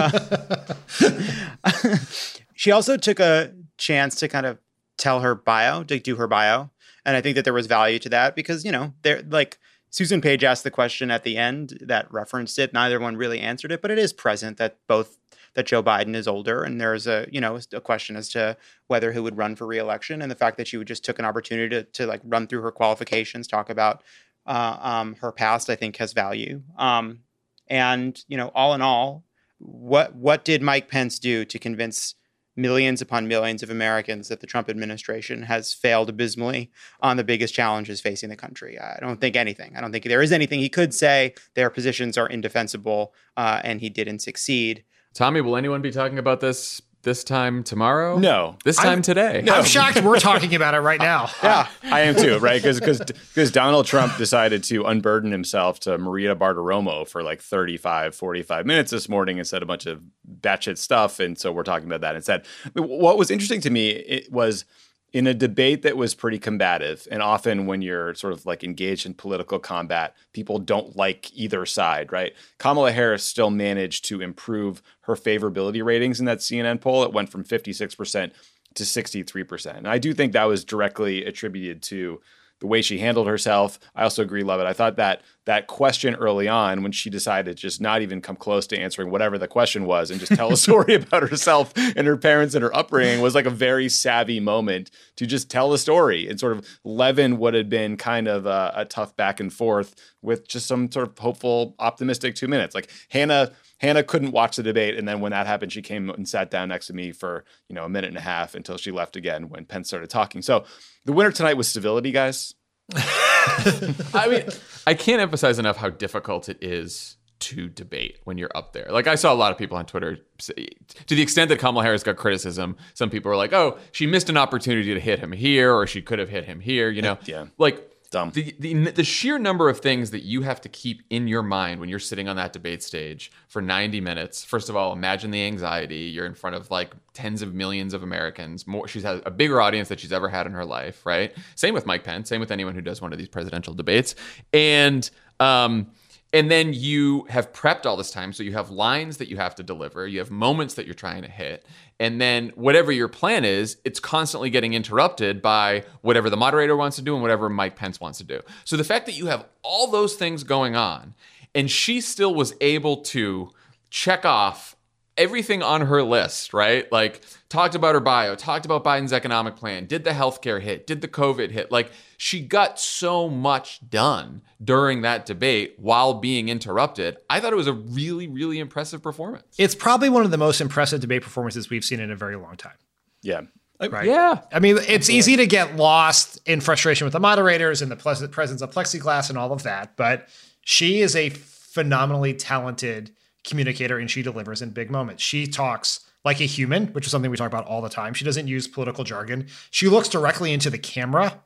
uh, she also took a chance to kind of tell her bio, to do her bio, and I think that there was value to that because you know, there like Susan Page asked the question at the end that referenced it. Neither one really answered it, but it is present that both that Joe Biden is older, and there's a you know a question as to whether he would run for reelection, and the fact that she just took an opportunity to to like run through her qualifications, talk about uh, um, her past, I think has value. Um, and you know, all in all, what what did Mike Pence do to convince millions upon millions of Americans that the Trump administration has failed abysmally on the biggest challenges facing the country. I don't think anything. I don't think there is anything he could say. Their positions are indefensible, uh, and he didn't succeed. Tommy, will anyone be talking about this this time tomorrow? No. This time I'm- today? i'm shocked we're talking about it right now Yeah, I am too, right? Because because Donald Trump decided to unburden himself to Maria Bartiromo for like 35, 45 minutes this morning and said a bunch of batshit stuff. And so we're talking about that instead. What was interesting to me it was in a debate that was pretty combative. And often when you're sort of like engaged in political combat, people don't like either side, right? Kamala Harris still managed to improve her favorability ratings in that CNN poll. It went from 56% to 63%. And I do think that was directly attributed to the way she handled herself. I also agree, Lovett. I thought that that question early on, when she decided just not even come close to answering whatever the question was and just tell a story about herself and her parents and her upbringing, was like a very savvy moment to just tell a story and sort of leaven what had been kind of a, a tough back and forth with just some sort of hopeful, optimistic two minutes. Like Hannah. Hannah couldn't watch the debate, and then when that happened, she came and sat down next to me for you know a minute and a half until she left again when Pence started talking. So the winner tonight was civility, guys. I mean, I can't emphasize enough how difficult it is to debate when you're up there. Like I saw a lot of people on Twitter say, to the extent that Kamala Harris got criticism, some people were like, "Oh, she missed an opportunity to hit him here or she could have hit him here," you eh, know. Yeah. Like Dumb. The, the the sheer number of things that you have to keep in your mind when you're sitting on that debate stage for 90 minutes. First of all, imagine the anxiety. You're in front of like tens of millions of Americans. More, she's had a bigger audience that she's ever had in her life, right? Same with Mike Pence. Same with anyone who does one of these presidential debates. And um, and then you have prepped all this time so you have lines that you have to deliver you have moments that you're trying to hit and then whatever your plan is it's constantly getting interrupted by whatever the moderator wants to do and whatever mike pence wants to do. So the fact that you have all those things going on and she still was able to check off everything on her list, right? Like talked about her bio, talked about Biden's economic plan, did the healthcare hit, did the COVID hit. Like she got so much done during that debate while being interrupted. I thought it was a really, really impressive performance. It's probably one of the most impressive debate performances we've seen in a very long time. Yeah. Right. Yeah. I mean, it's easy to get lost in frustration with the moderators and the presence of plexiglass and all of that, but she is a phenomenally talented communicator and she delivers in big moments. She talks like a human, which is something we talk about all the time. She doesn't use political jargon. She looks directly into the camera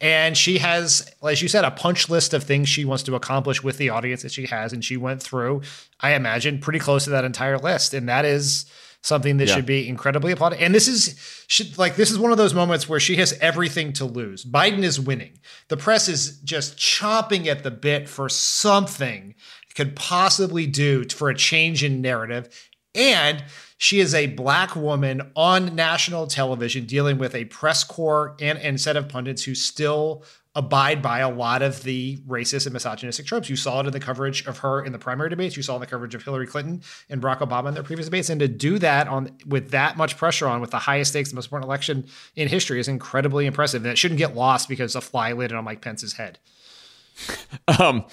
and she has, as you said, a punch list of things she wants to accomplish with the audience that she has. And she went through, I imagine, pretty close to that entire list. And that is something that yeah. should be incredibly applauded. And this is should, like this is one of those moments where she has everything to lose. Biden is winning. The press is just chomping at the bit for something could possibly do for a change in narrative. And she is a black woman on national television dealing with a press corps and, and set of pundits who still abide by a lot of the racist and misogynistic tropes. You saw it in the coverage of her in the primary debates. You saw in the coverage of Hillary Clinton and Barack Obama in their previous debates. And to do that on with that much pressure on, with the highest stakes, the most important election in history, is incredibly impressive. And it shouldn't get lost because a fly landed on Mike Pence's head. um,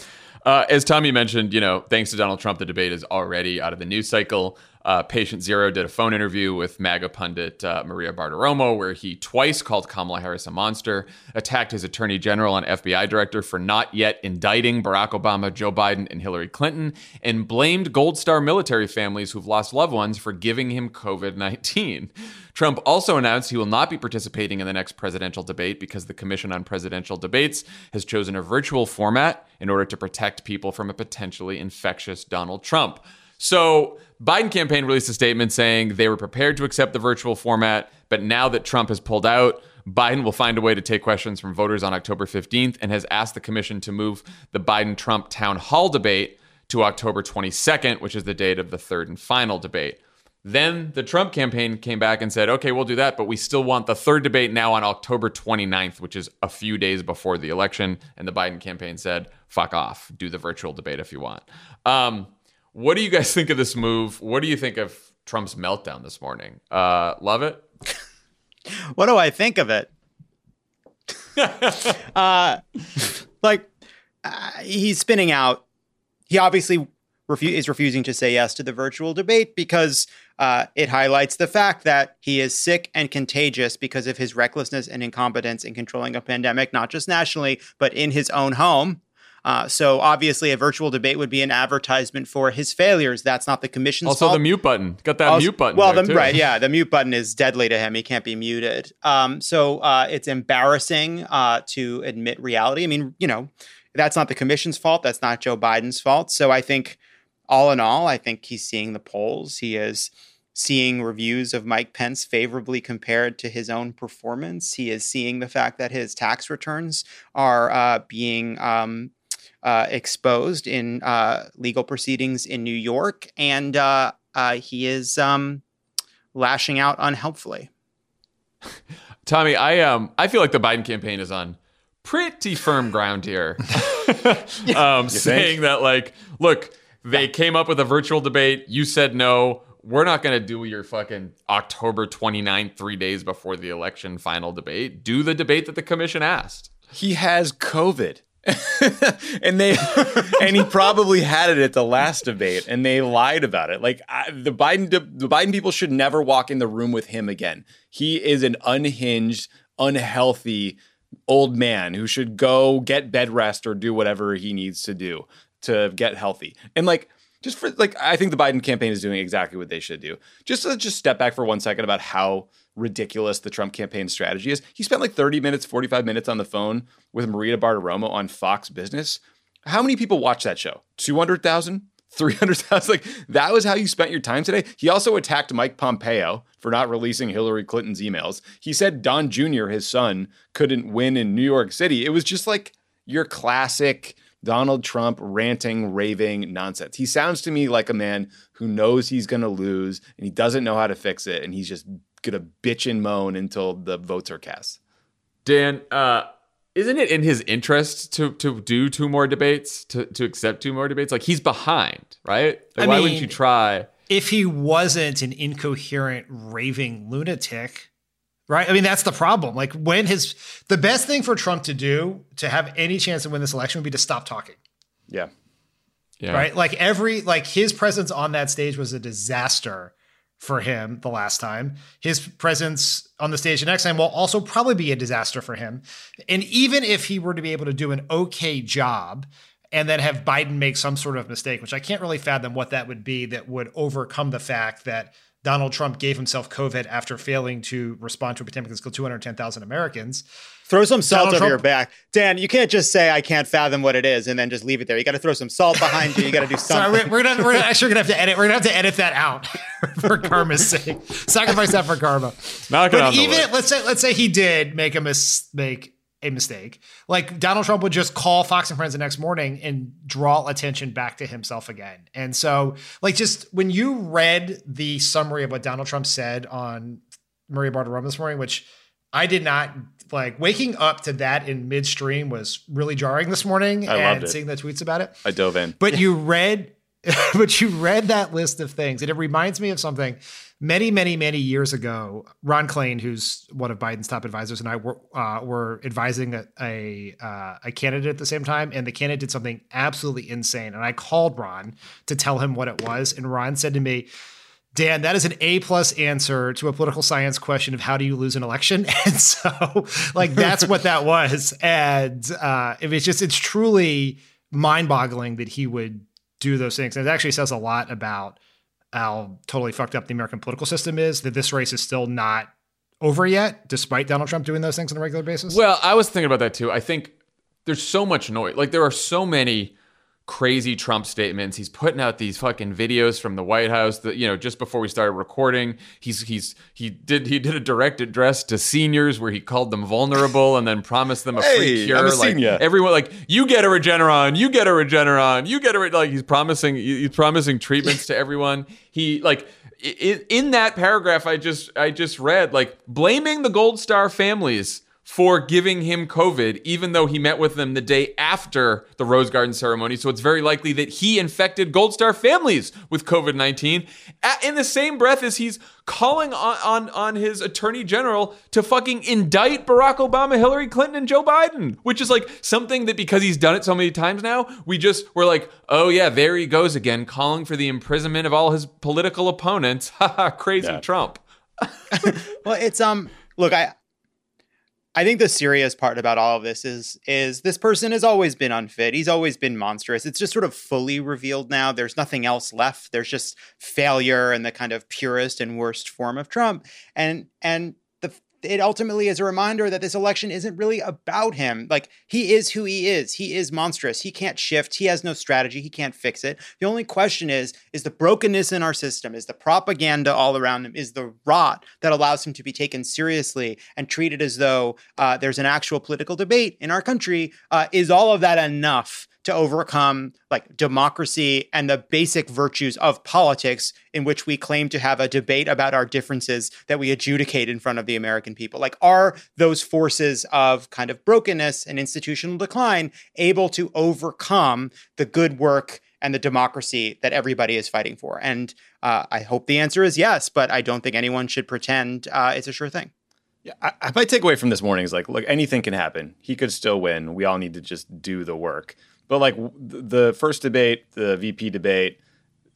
uh, as Tommy mentioned, you know, thanks to Donald Trump, the debate is already out of the news cycle. Uh, Patient Zero did a phone interview with MAGA pundit uh, Maria Bartiromo, where he twice called Kamala Harris a monster, attacked his attorney general and FBI director for not yet indicting Barack Obama, Joe Biden, and Hillary Clinton, and blamed Gold Star military families who've lost loved ones for giving him COVID 19. Trump also announced he will not be participating in the next presidential debate because the Commission on Presidential Debates has chosen a virtual format in order to protect people from a potentially infectious Donald Trump. So, Biden campaign released a statement saying they were prepared to accept the virtual format, but now that Trump has pulled out, Biden will find a way to take questions from voters on October 15th and has asked the commission to move the Biden Trump town hall debate to October 22nd, which is the date of the third and final debate. Then the Trump campaign came back and said, okay, we'll do that, but we still want the third debate now on October 29th, which is a few days before the election. And the Biden campaign said, fuck off, do the virtual debate if you want. Um, what do you guys think of this move? What do you think of Trump's meltdown this morning? Uh, Lovett? what do I think of it? uh, like, uh, he's spinning out. He obviously refu- is refusing to say yes to the virtual debate because uh, it highlights the fact that he is sick and contagious because of his recklessness and incompetence in controlling a pandemic, not just nationally, but in his own home. Uh, so obviously, a virtual debate would be an advertisement for his failures. That's not the commission's fault. also fault. the mute button. Got that also, mute button. Well, the, right, yeah, the mute button is deadly to him. He can't be muted. Um, so uh, it's embarrassing uh, to admit reality. I mean, you know, that's not the commission's fault. That's not Joe Biden's fault. So I think all in all, I think he's seeing the polls. He is seeing reviews of Mike Pence favorably compared to his own performance. He is seeing the fact that his tax returns are uh, being um, uh, exposed in uh, legal proceedings in New York, and uh, uh, he is um, lashing out unhelpfully. Tommy, I um I feel like the Biden campaign is on pretty firm ground here. um, saying that like, look, they came up with a virtual debate. You said no. We're not going to do your fucking October 29th, three days before the election final debate. Do the debate that the commission asked. He has COVID. and they and he probably had it at the last debate and they lied about it. Like I, the biden the biden people should never walk in the room with him again. He is an unhinged unhealthy old man who should go get bed rest or do whatever he needs to do to get healthy. And like just for like i think the biden campaign is doing exactly what they should do. Just to just step back for one second about how ridiculous the Trump campaign strategy is. He spent like 30 minutes, 45 minutes on the phone with Maria Bartiromo on Fox Business. How many people watch that show? 200,000? 300,000? Like, that was how you spent your time today? He also attacked Mike Pompeo for not releasing Hillary Clinton's emails. He said Don Jr., his son, couldn't win in New York City. It was just like your classic Donald Trump ranting, raving nonsense. He sounds to me like a man who knows he's going to lose and he doesn't know how to fix it. And he's just gonna bitch and moan until the votes are cast. Dan, uh, isn't it in his interest to to do two more debates, to to accept two more debates? Like he's behind, right? Like, why mean, wouldn't you try? If he wasn't an incoherent, raving lunatic, right? I mean, that's the problem. Like when his the best thing for Trump to do to have any chance to win this election would be to stop talking. Yeah. Yeah. Right? Like every like his presence on that stage was a disaster for him the last time. His presence on the stage the next time will also probably be a disaster for him. And even if he were to be able to do an okay job and then have Biden make some sort of mistake, which I can't really fathom what that would be that would overcome the fact that Donald Trump gave himself COVID after failing to respond to a pandemic that's killed 210,000 Americans. Throw some salt Donald over Trump- your back. Dan, you can't just say, I can't fathom what it is and then just leave it there. You got to throw some salt behind you. You got to do something. Sorry, we're, we're, gonna, we're actually going to have to edit. We're going to have to edit that out for karma's sake. Sacrifice that for karma. Knock but even, let's say, let's say he did make a mistake a mistake. Like Donald Trump would just call Fox and Friends the next morning and draw attention back to himself again. And so, like, just when you read the summary of what Donald Trump said on Maria Bartiromo this morning, which I did not like waking up to that in midstream was really jarring this morning I and seeing the tweets about it. I dove in. But you read but you read that list of things and it reminds me of something many many many years ago ron klain who's one of biden's top advisors and i were, uh, were advising a a, uh, a, candidate at the same time and the candidate did something absolutely insane and i called ron to tell him what it was and ron said to me Dan, that is an A plus answer to a political science question of how do you lose an election, and so like that's what that was, and uh, it's just it's truly mind boggling that he would do those things, and it actually says a lot about how totally fucked up the American political system is. That this race is still not over yet, despite Donald Trump doing those things on a regular basis. Well, I was thinking about that too. I think there's so much noise, like there are so many crazy Trump statements. He's putting out these fucking videos from the White House that you know just before we started recording. He's he's he did he did a direct address to seniors where he called them vulnerable and then promised them a hey, free cure. I'm a like senior. everyone like you get a Regeneron, you get a Regeneron, you get a like he's promising he's promising treatments to everyone. He like in, in that paragraph I just I just read like blaming the Gold Star families for giving him COVID, even though he met with them the day after the Rose Garden ceremony. So it's very likely that he infected Gold Star families with COVID 19 in the same breath as he's calling on, on, on his attorney general to fucking indict Barack Obama, Hillary Clinton, and Joe Biden, which is like something that because he's done it so many times now, we just were like, oh yeah, there he goes again, calling for the imprisonment of all his political opponents. Haha, crazy yeah. Trump. well, it's, um, look, I, I think the serious part about all of this is is this person has always been unfit. He's always been monstrous. It's just sort of fully revealed now. There's nothing else left. There's just failure and the kind of purest and worst form of Trump. And and it ultimately is a reminder that this election isn't really about him. Like he is who he is. He is monstrous. He can't shift. He has no strategy. He can't fix it. The only question is is the brokenness in our system, is the propaganda all around him, is the rot that allows him to be taken seriously and treated as though uh, there's an actual political debate in our country. Uh, is all of that enough to overcome like democracy and the basic virtues of politics in which we claim to have a debate about our differences that we adjudicate in front of the American people like are those forces of kind of brokenness and institutional decline able to overcome the good work and the democracy that everybody is fighting for and uh, I hope the answer is yes but I don't think anyone should pretend uh, it's a sure thing yeah, I, my takeaway from this morning is like, look, anything can happen. He could still win. We all need to just do the work. But like the first debate, the VP debate,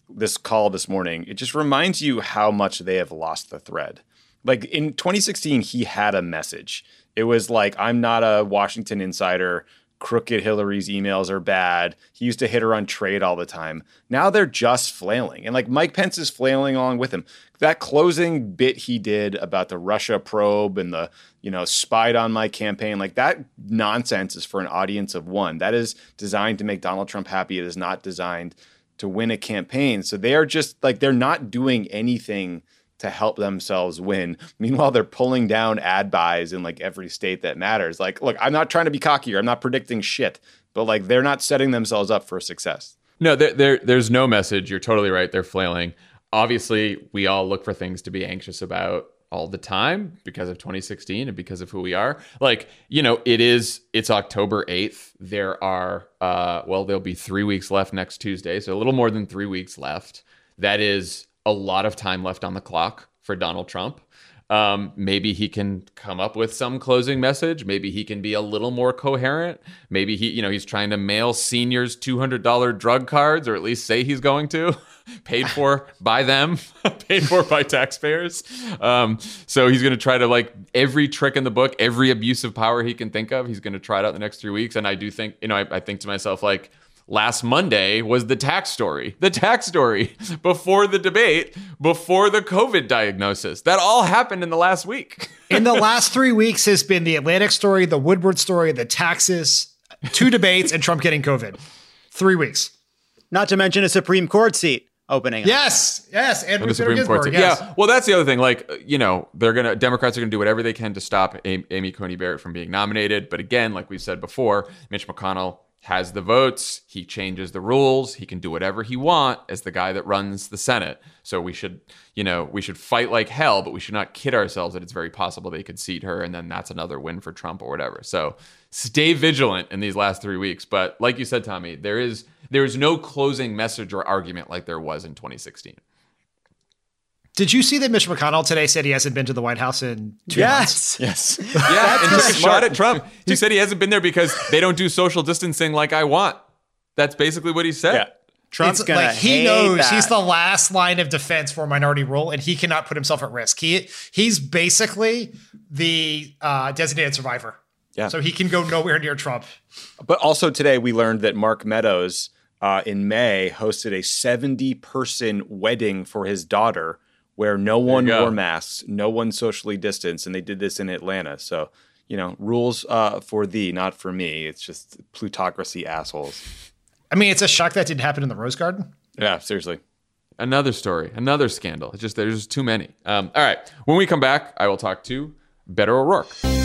this call this morning, it just reminds you how much they have lost the thread. Like in 2016, he had a message. It was like, I'm not a Washington insider. Crooked Hillary's emails are bad. He used to hit her on trade all the time. Now they're just flailing. And like Mike Pence is flailing along with him. That closing bit he did about the Russia probe and the you know, spied on my campaign. Like that nonsense is for an audience of one. That is designed to make Donald Trump happy. It is not designed to win a campaign. So they are just like, they're not doing anything to help themselves win. Meanwhile, they're pulling down ad buys in like every state that matters. Like, look, I'm not trying to be cocky or I'm not predicting shit, but like they're not setting themselves up for success. No, there, there, there's no message. You're totally right. They're flailing. Obviously, we all look for things to be anxious about all the time because of 2016 and because of who we are. Like, you know, it is it's October 8th. There are uh well, there'll be 3 weeks left next Tuesday, so a little more than 3 weeks left. That is a lot of time left on the clock for Donald Trump. Um, maybe he can come up with some closing message. Maybe he can be a little more coherent. Maybe he, you know, he's trying to mail seniors $200 drug cards, or at least say he's going to, paid for by them, paid for by taxpayers. Um, so he's going to try to like every trick in the book, every abuse of power he can think of. He's going to try it out the next three weeks. And I do think, you know, I, I think to myself like last Monday was the tax story. The tax story before the debate, before the COVID diagnosis. That all happened in the last week. in the last three weeks has been the Atlantic story, the Woodward story, the taxes, two debates, and Trump getting COVID. Three weeks. Not to mention a Supreme Court seat opening. Yes, yes, and the Supreme Ginsburg, Court. Yes. Yeah, well, that's the other thing. Like, you know, they're gonna Democrats are gonna do whatever they can to stop Amy Coney Barrett from being nominated. But again, like we said before, Mitch McConnell has the votes, he changes the rules, he can do whatever he want as the guy that runs the Senate. So we should, you know, we should fight like hell, but we should not kid ourselves that it's very possible they could seat her and then that's another win for Trump or whatever. So stay vigilant in these last 3 weeks, but like you said Tommy, there is there is no closing message or argument like there was in 2016. Did you see that Mitch McConnell today said he hasn't been to the White House in two yes. months? Yes. Yeah, and took a shot at Trump. He said he hasn't been there because they don't do social distancing like I want. That's basically what he said. Yeah. Trump's It's gonna like he hate knows that. he's the last line of defense for minority rule, and he cannot put himself at risk. He he's basically the uh, designated survivor. Yeah. So he can go nowhere near Trump. But also today, we learned that Mark Meadows uh, in May hosted a 70 person wedding for his daughter where no one wore masks, no one socially distanced, and they did this in Atlanta. So, you know, rules uh, for thee, not for me. It's just plutocracy assholes. I mean, it's a shock that didn't happen in the Rose Garden. Yeah, seriously. Another story, another scandal. It's just there's just too many. Um, all right, when we come back, I will talk to Beto O'Rourke.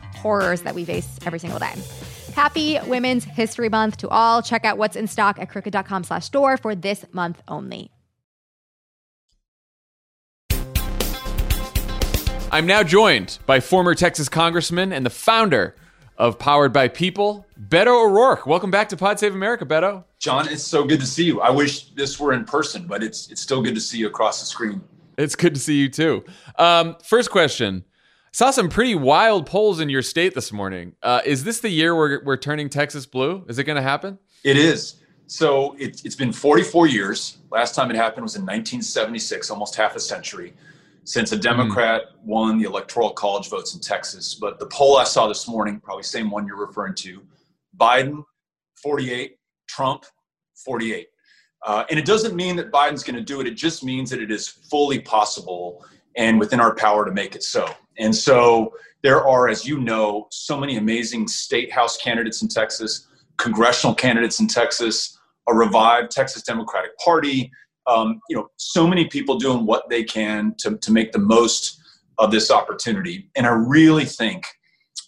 horrors that we face every single day. Happy Women's History Month to all. Check out what's in stock at crooked.com slash store for this month only. I'm now joined by former Texas Congressman and the founder of Powered by People, Beto O'Rourke. Welcome back to Pod Save America, Beto. Jon, it's so good to see you. I wish this were in person, but it's it's still good to see you across the screen. It's good to see you too. Um, first question. Saw some pretty wild polls in your state this morning. Uh, is this the year we're, we're turning Texas blue? Is it going to happen? It is. So it, it's been 44 years. Last time it happened was in 1976, almost half a century, since a Democrat mm. won the electoral college votes in Texas. But the poll I saw this morning, probably same one you're referring to, Biden 48, Trump 48. Uh, and it doesn't mean that Biden's going to do it. It just means that it is fully possible and within our power to make it so. And so there are, as you know, so many amazing state house candidates in Texas, congressional candidates in Texas, a revived Texas Democratic Party. Um, you know, so many people doing what they can to, to make the most of this opportunity. And I really think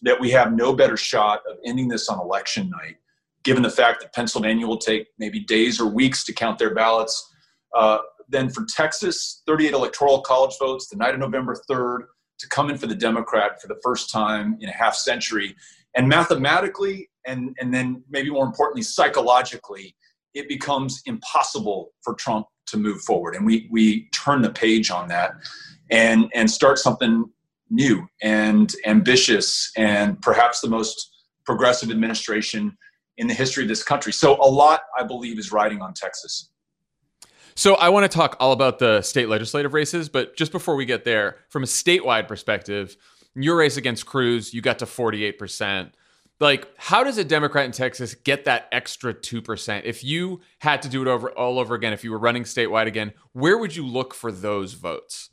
that we have no better shot of ending this on election night given the fact that Pennsylvania will take maybe days or weeks to count their ballots. Uh, then for Texas, 38 electoral college votes the night of November 3rd to come in for the Democrat for the first time in a half century. And mathematically, and, and then maybe more importantly, psychologically, it becomes impossible for Trump to move forward. And we, we turn the page on that and, and start something new and ambitious and perhaps the most progressive administration in the history of this country. So a lot, I believe, is riding on Texas. So I want to talk all about the state legislative races, but just before we get there, from a statewide perspective, your race against Cruz, you got to 48%. Like, how does a Democrat in Texas get that extra 2%? If you had to do it over all over again, if you were running statewide again, where would you look for those votes?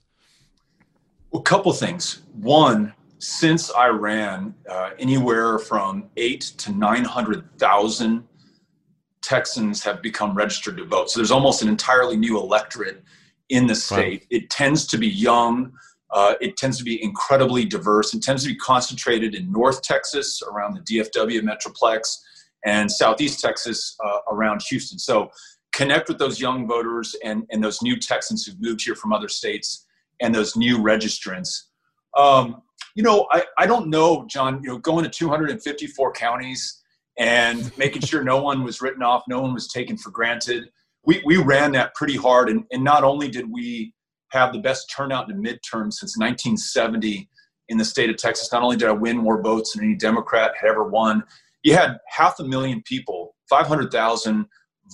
Well, a couple things. One, since I ran, uh, anywhere from eight to 900,000 Texans have become registered to vote. So there's almost an entirely new electorate in the state. Wow. It tends to be young. Uh, it tends to be incredibly diverse. It tends to be concentrated in North Texas around the DFW Metroplex and Southeast Texas uh, around Houston. So connect with those young voters and, and those new Texans who've moved here from other states and those new registrants. Um, you know, I, I don't know, Jon, you know, going to 254 counties and making sure no one was written off, no one was taken for granted. We, we ran that pretty hard. And, and not only did we have the best turnout in the midterms since 1970 in the state of Texas, not only did I win more votes than any Democrat had ever won, you had half a million people, 500,000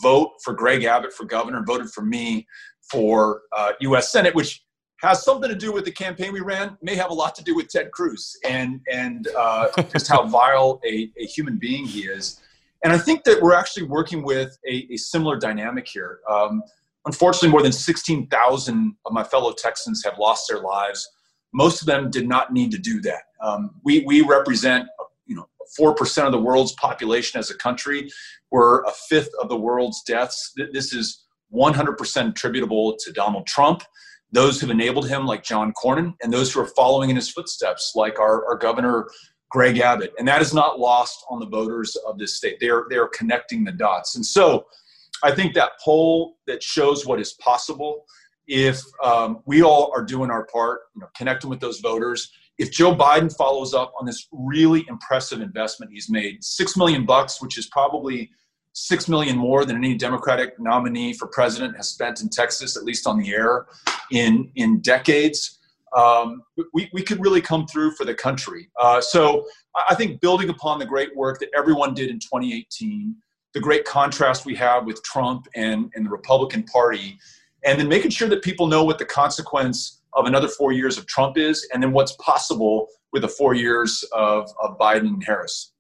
vote for Greg Abbott for governor, voted for me for uh, U.S. Senate, which has something to do with the campaign we ran, may have a lot to do with Ted Cruz and and uh, just how vile a, a human being he is. And I think that we're actually working with a, a similar dynamic here. Um, unfortunately, more than 16,000 of my fellow Texans have lost their lives. Most of them did not need to do that. Um, we, we represent, you know, 4% of the world's population as a country. We're a fifth of the world's deaths. This is 100% attributable to Donald Trump those who've enabled him, like John Cornyn, and those who are following in his footsteps, like our, our governor, Greg Abbott. And that is not lost on the voters of this state. They are, they are connecting the dots. And so I think that poll that shows what is possible, if um, we all are doing our part, you know, connecting with those voters, if Joe Biden follows up on this really impressive investment he's made, six million bucks, which is probably six million more than any Democratic nominee for president has spent in Texas, at least on the air, in in decades. Um, we, we could really come through for the country. Uh, so I think building upon the great work that everyone did in 2018, the great contrast we have with Trump and, and the Republican Party, and then making sure that people know what the consequence of another four years of Trump is, and then what's possible with the four years of, of Biden and Harris.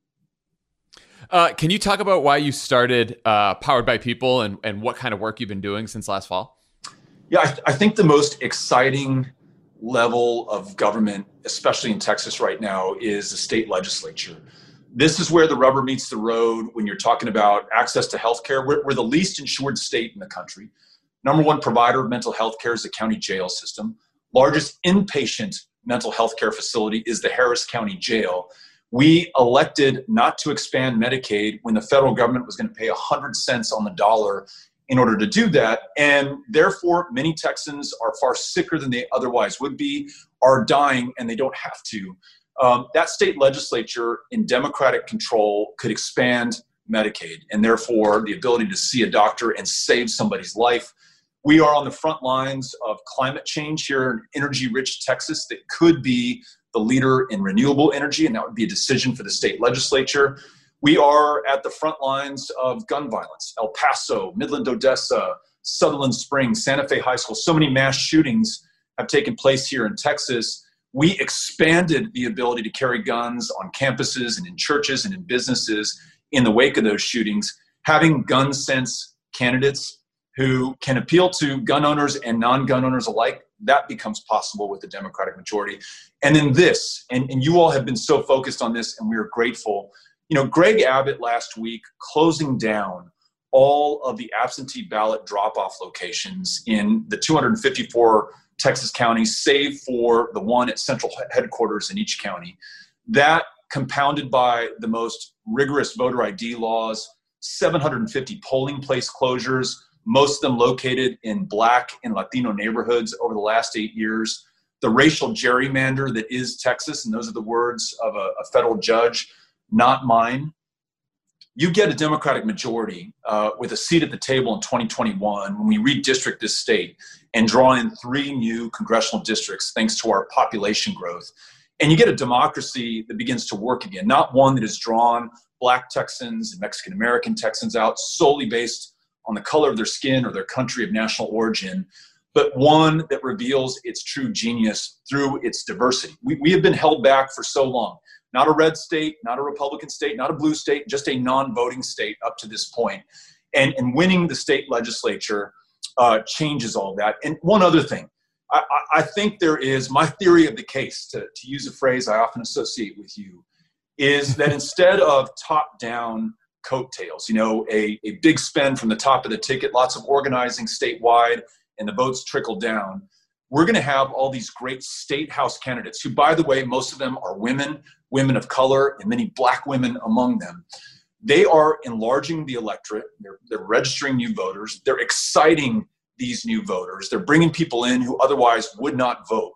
Uh, can you talk about why you started uh, Powered by People and, and what kind of work you've been doing since last fall? Yeah, I, I think the most exciting level of government, especially in Texas right now, is the state legislature. This is where the rubber meets the road when you're talking about access to health care. We're, we're the least insured state in the country. Number one provider of mental health care is the county jail system. Largest inpatient mental health care facility is the Harris County Jail we elected not to expand Medicaid when the federal government was going to pay 100 cents on the dollar in order to do that. And therefore, many Texans are far sicker than they otherwise would be, are dying, and they don't have to. Um, that state legislature in Democratic control could expand Medicaid, and therefore the ability to see a doctor and save somebody's life. We are on the front lines of climate change here in energy rich Texas that could be the leader in renewable energy, and that would be a decision for the state legislature. We are at the front lines of gun violence. El Paso, Midland, Odessa, Sutherland Springs, Santa Fe High School, so many mass shootings have taken place here in Texas. We expanded the ability to carry guns on campuses and in churches and in businesses in the wake of those shootings. Having gun sense candidates who can appeal to gun owners and non gun owners alike, that becomes possible with the Democratic majority. And then this, and, and you all have been so focused on this, and we are grateful. You know, Greg Abbott last week closing down all of the absentee ballot drop off locations in the 254 Texas counties, save for the one at central headquarters in each county. That compounded by the most rigorous voter ID laws, 750 polling place closures, most of them located in black and Latino neighborhoods over the last eight years. The racial gerrymander that is Texas, and those are the words of a, a federal judge, not mine you get a Democratic majority uh, with a seat at the table in 2021 when we redistrict this state and draw in three new congressional districts thanks to our population growth. And you get a democracy that begins to work again, not one that has drawn black Texans and Mexican American Texans out solely based on the color of their skin or their country of national origin, but one that reveals its true genius through its diversity. We, we have been held back for so long not a red state, not a Republican state, not a blue state, just a non voting state up to this point. And, and winning the state legislature uh, changes all that. And one other thing, I, I, think there is my theory of the case, to, to use a phrase I often associate with you, is that instead of top down coattails, you know, a, a big spend from the top of the ticket, lots of organizing statewide, and the votes trickle down. We're going to have all these great state house candidates who by the way most of them are women women of color and many black women among them. They are enlarging the electorate. They're, they're registering new voters. They're exciting these new voters. They're bringing people in who otherwise would not vote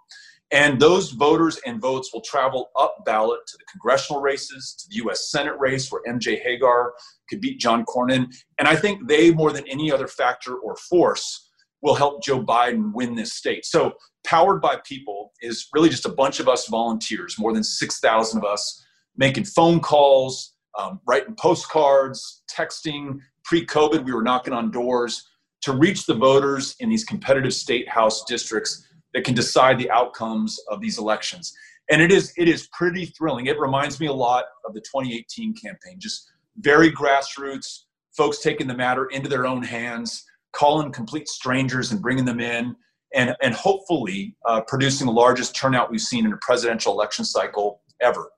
and those voters and votes will travel up ballot to the congressional races to the u.s senate race where mj Hegar could beat john cornyn and i think they more than any other factor or force will help Joe Biden win this state. So, Powered by People is really just a bunch of us volunteers, more than 6,000 of us, making phone calls, um, writing postcards, texting. Pre COVID, we were knocking on doors to reach the voters in these competitive state house districts that can decide the outcomes of these elections. And it is, it is pretty thrilling. It reminds me a lot of the 2018 campaign, just very grassroots, folks taking the matter into their own hands calling complete strangers and bringing them in, and, and hopefully uh, producing the largest turnout we've seen in a presidential election cycle ever.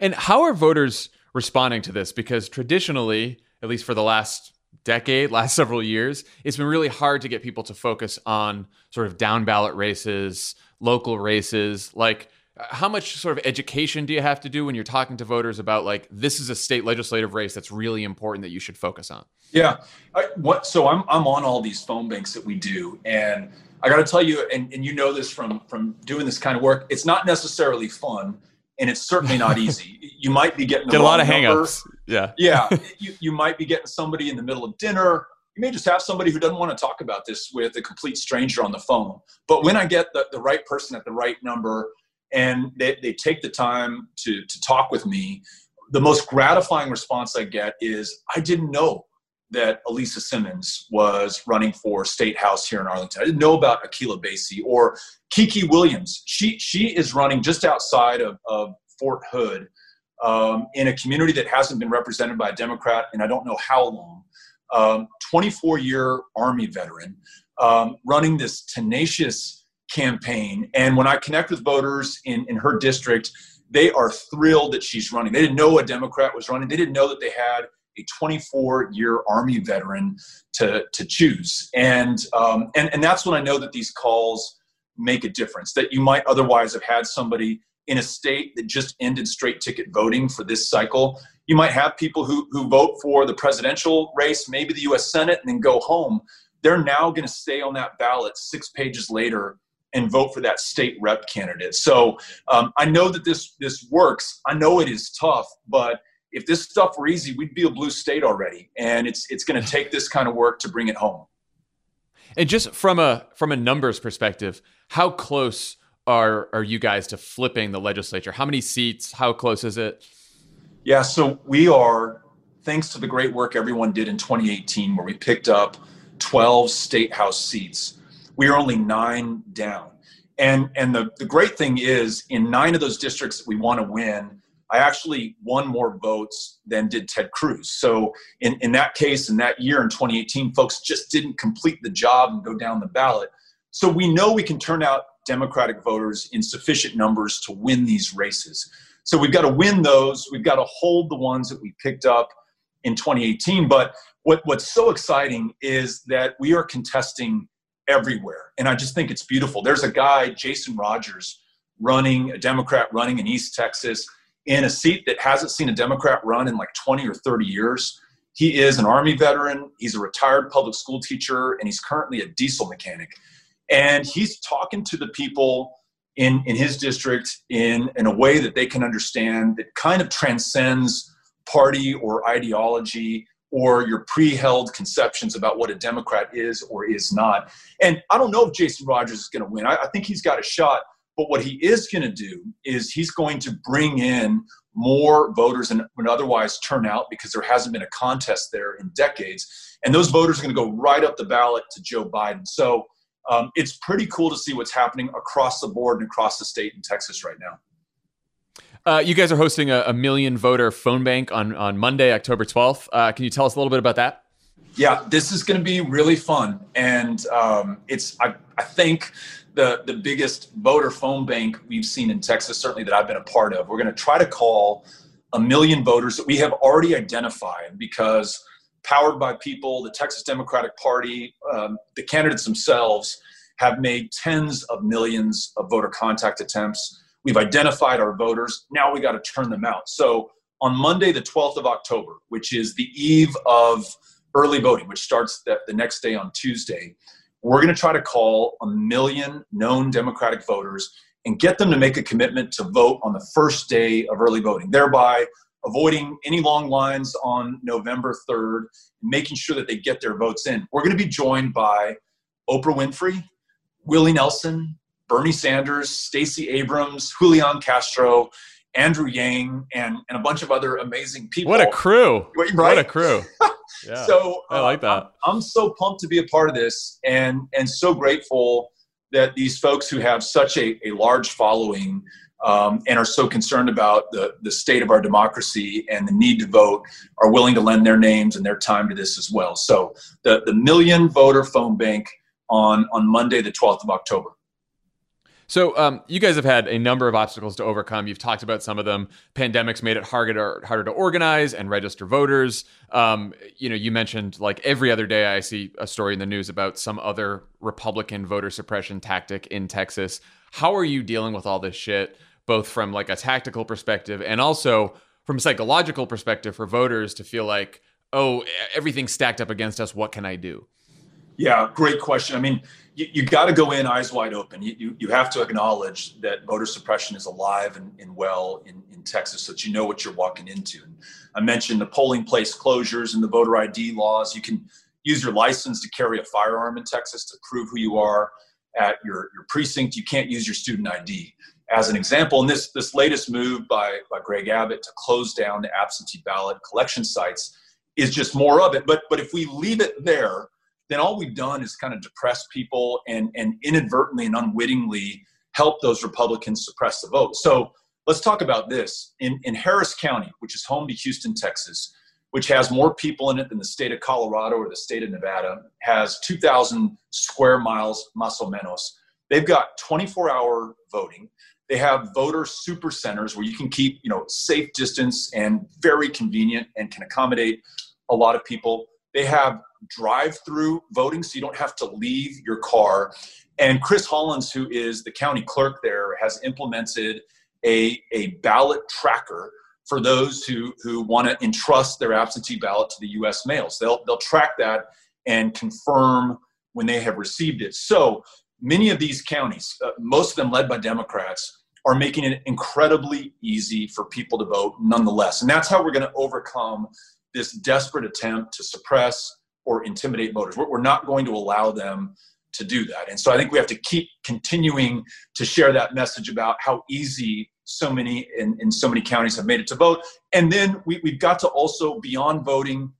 And how are voters responding to this? Because traditionally, at least for the last decade, last several years, it's been really hard to get people to focus on sort of down ballot races, local races. Like, uh, how much sort of education do you have to do when you're talking to voters about like this is a state legislative race that's really important that you should focus on? Yeah, I, what? So I'm I'm on all these phone banks that we do, and I got to tell you, and, and you know this from from doing this kind of work, it's not necessarily fun, and it's certainly not easy. you might be getting get a lot of hangups. Yeah, yeah. you you might be getting somebody in the middle of dinner. You may just have somebody who doesn't want to talk about this with a complete stranger on the phone. But when I get the, the right person at the right number and they, they take the time to, to talk with me, the most gratifying response I get is, I didn't know that Alisa Simmons was running for state house here in Arlington. I didn't know about Akila Basie or Kiki Williams. She she is running just outside of, of Fort Hood um, in a community that hasn't been represented by a Democrat in I don't know how long. Um, 24 year Army veteran um, running this tenacious campaign. And when I connect with voters in, in her district, they are thrilled that she's running. They didn't know a Democrat was running. They didn't know that they had a 24 year Army veteran to, to choose. And, um, and, and that's when I know that these calls make a difference, that you might otherwise have had somebody in a state that just ended straight ticket voting for this cycle. You might have people who, who vote for the presidential race, maybe the US Senate, and then go home. They're now going to stay on that ballot six pages later and vote for that state rep candidate. So um, I know that this this works. I know it is tough, but if this stuff were easy, we'd be a blue state already. And it's it's going to take this kind of work to bring it home. And just from a from a numbers perspective, how close are are you guys to flipping the legislature? How many seats? How close is it? Yeah, so we are thanks to the great work everyone did in 2018 where we picked up 12 state house seats. We are only 9 down. And and the the great thing is in 9 of those districts that we want to win, I actually won more votes than did Ted Cruz. So in, in that case, in that year in 2018, folks just didn't complete the job and go down the ballot. So we know we can turn out Democratic voters in sufficient numbers to win these races. So we've got to win those. We've got to hold the ones that we picked up in 2018. But what, what's so exciting is that we are contesting everywhere. And I just think it's beautiful. There's a guy, Jason Rogers, running, a Democrat running in East Texas in a seat that hasn't seen a Democrat run in like 20 or 30 years. He is an Army veteran, he's a retired public school teacher, and he's currently a diesel mechanic. And he's talking to the people in, in his district in, in a way that they can understand that kind of transcends party or ideology or your pre-held conceptions about what a Democrat is or is not. And I don't know if Jason Rogers is going to win. I, I think he's got a shot, but what he is going to do is he's going to bring in more voters than would otherwise turn out because there hasn't been a contest there in decades. And those voters are going to go right up the ballot to Joe Biden. So um, it's pretty cool to see what's happening across the board and across the state in Texas right now. Uh, you guys are hosting a, a, million voter phone bank on, on Monday, October 12th. Uh, can you tell us a little bit about that? Yeah, this is going to be really fun. And um, it's, I, I think, the, the biggest voter phone bank we've seen in Texas, certainly that I've been a part of. We're going to try to call a million voters that we have already identified because powered by people, the Texas Democratic Party, um, the candidates themselves have made tens of millions of voter contact attempts. We've identified our voters. Now we got to turn them out. So on Monday, the 12th of October, which is the eve of early voting, which starts the, the next day on Tuesday, we're going to try to call a million known Democratic voters and get them to make a commitment to vote on the first day of early voting, thereby avoiding any long lines on November 3rd, making sure that they get their votes in. We're going to be joined by Oprah Winfrey, Willie Nelson, Bernie Sanders, Stacey Abrams, Julian Castro, Andrew Yang, and, and a bunch of other amazing people. What a crew! Right? What a crew! Yeah. so I like that. I'm, I'm so pumped to be a part of this, and and so grateful that these folks who have such a, a large following um, and are so concerned about the, the state of our democracy and the need to vote are willing to lend their names and their time to this as well. So the, the million voter phone bank on, on Monday, the 12th of October. So um, you guys have had a number of obstacles to overcome. You've talked about some of them. Pandemics made it harder harder to organize and register voters. Um, you know, you mentioned like every other day I see a story in the news about some other Republican voter suppression tactic in Texas. How are you dealing with all this shit, both from like a tactical perspective and also from a psychological perspective for voters to feel like, oh, everything's stacked up against us. What can I do? Yeah, great question. I mean, you, you got to go in eyes wide open. You, you, you, have to acknowledge that voter suppression is alive and, and well in, in Texas so that you know what you're walking into. And I mentioned the polling place closures and the voter ID laws. You can use your license to carry a firearm in Texas to prove who you are at your, your precinct. You can't use your student ID as an example. And this, this latest move by, by Greg Abbott to close down the absentee ballot collection sites is just more of it. But, but if we leave it there, then all we've done is kind of depress people and, and inadvertently and unwittingly help those Republicans suppress the vote. So let's talk about this. In, in Harris County, which is home to Houston, Texas, which has more people in it than the state of Colorado or the state of Nevada, has 2,000 square miles, más o menos. They've got 24 hour voting. They have voter super centers where you can keep, you know, safe distance and very convenient and can accommodate a lot of people. They have drive through voting, so you don't have to leave your car. And Chris Hollins, who is the county clerk there, has implemented a, a ballot tracker for those who, who want to entrust their absentee ballot to the US mails. They'll, they'll track that and confirm when they have received it. So many of these counties, uh, most of them led by Democrats, are making it incredibly easy for people to vote nonetheless. And that's how we're going to overcome this desperate attempt to suppress or intimidate voters. We're not going to allow them to do that. And so I think we have to keep continuing to share that message about how easy so many in, in so many counties have made it to vote. And then we, we've got to also, beyond voting,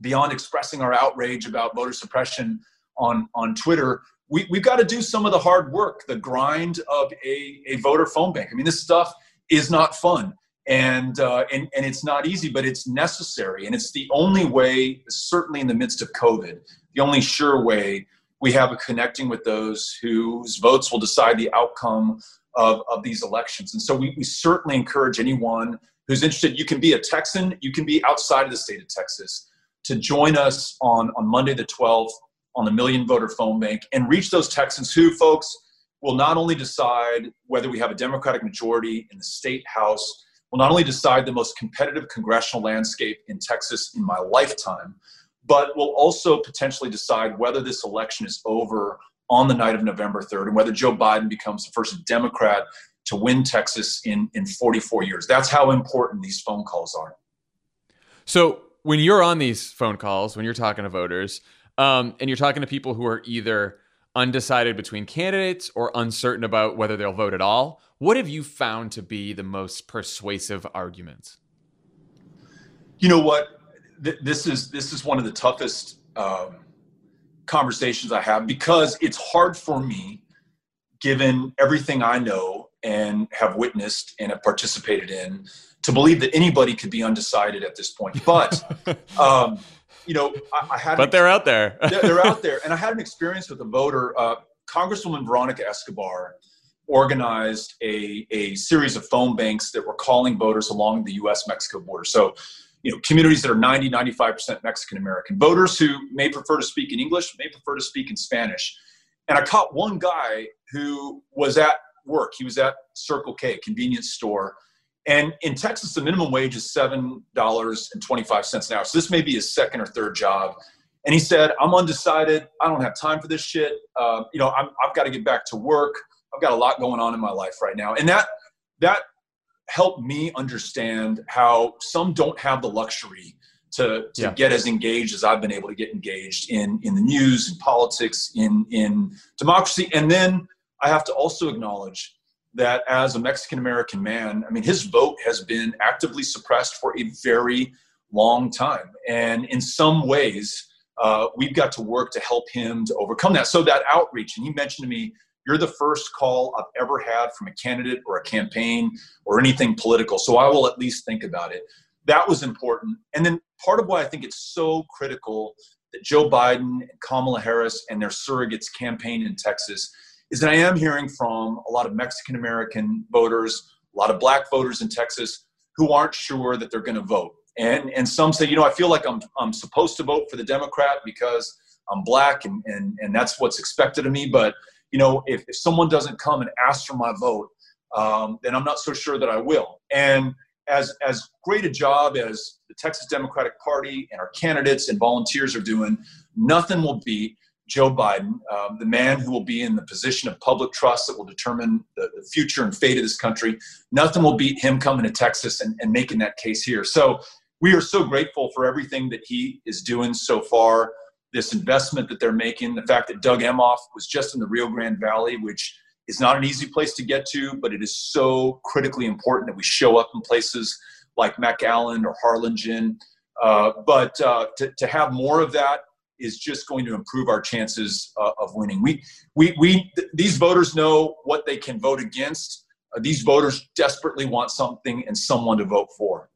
beyond expressing our outrage about voter suppression on, on Twitter, we, we've got to do some of the hard work, the grind of a, a voter phone bank. I mean, this stuff is not fun and, uh, and, and it's not easy, but it's necessary. And it's the only way, certainly in the midst of COVID, the only sure way we have of connecting with those whose votes will decide the outcome of, of these elections. And so we, we certainly encourage anyone who's interested, you can be a Texan, you can be outside of the state of Texas, to join us on, on Monday the 12th on the Million Voter Phone Bank and reach those Texans who, folks, will not only decide whether we have a Democratic majority in the state house, will not only decide the most competitive congressional landscape in Texas in my lifetime, but will also potentially decide whether this election is over on the night of November 3rd and whether Joe Biden becomes the first Democrat to win Texas in, in 44 years. That's how important these phone calls are. So, when you're on these phone calls, when you're talking to voters, um, and you're talking to people who are either undecided between candidates or uncertain about whether they'll vote at all, what have you found to be the most persuasive arguments? You know what? This is this is one of the toughest um, conversations I have because it's hard for me, given everything I know and have witnessed and have participated in, to believe that anybody could be undecided at this point. But um, you know, I, I had. But they're out there. they're, they're, out there, and I had an experience with a voter, uh, Congresswoman Veronica Escobar, organized a a series of phone banks that were calling voters along the U.S. Mexico border. So you know communities that are 90 95% mexican american voters who may prefer to speak in english may prefer to speak in spanish and i caught one guy who was at work he was at circle k convenience store and in texas the minimum wage is $7.25 an hour. So this may be his second or third job. And he said i'm undecided. I don't have time for this shit. Uh, you know i have got to get back to work. I've got a lot going on in my life right now. And that that helped me understand how some don't have the luxury to, to yeah. get as engaged as I've been able to get engaged in, in the news, in politics, in, in democracy. And then I have to also acknowledge that as a Mexican American man, I mean, his vote has been actively suppressed for a very long time. And in some ways, uh, we've got to work to help him to overcome that. So that outreach, and he mentioned to me you're the first call I've ever had from a candidate or a campaign or anything political. So I will at least think about it. That was important. And then part of why I think it's so critical that Joe Biden and Kamala Harris and their surrogates campaign in Texas is that I am hearing from a lot of Mexican American voters, a lot of black voters in Texas who aren't sure that they're going to vote. And, and some say, you know, I feel like I'm, I'm supposed to vote for the Democrat because I'm black and, and, and that's what's expected of me. But you know, if, if someone doesn't come and ask for my vote, um, then I'm not so sure that I will. And as as great a job as the Texas Democratic Party and our candidates and volunteers are doing, nothing will beat Joe Biden, um, the man who will be in the position of public trust that will determine the, the, future and fate of this country. Nothing will beat him coming to Texas and, and making that case here. So we are so grateful for everything that he is doing so far this investment that they're making, the fact that Doug Emhoff was just in the Rio Grande Valley, which is not an easy place to get to, but it is so critically important that we show up in places like McAllen or Harlingen. Uh, but uh, to, to have more of that is just going to improve our chances uh, of winning. We, we, we, th- these voters know what they can vote against. Uh, these voters desperately want something and someone to vote for.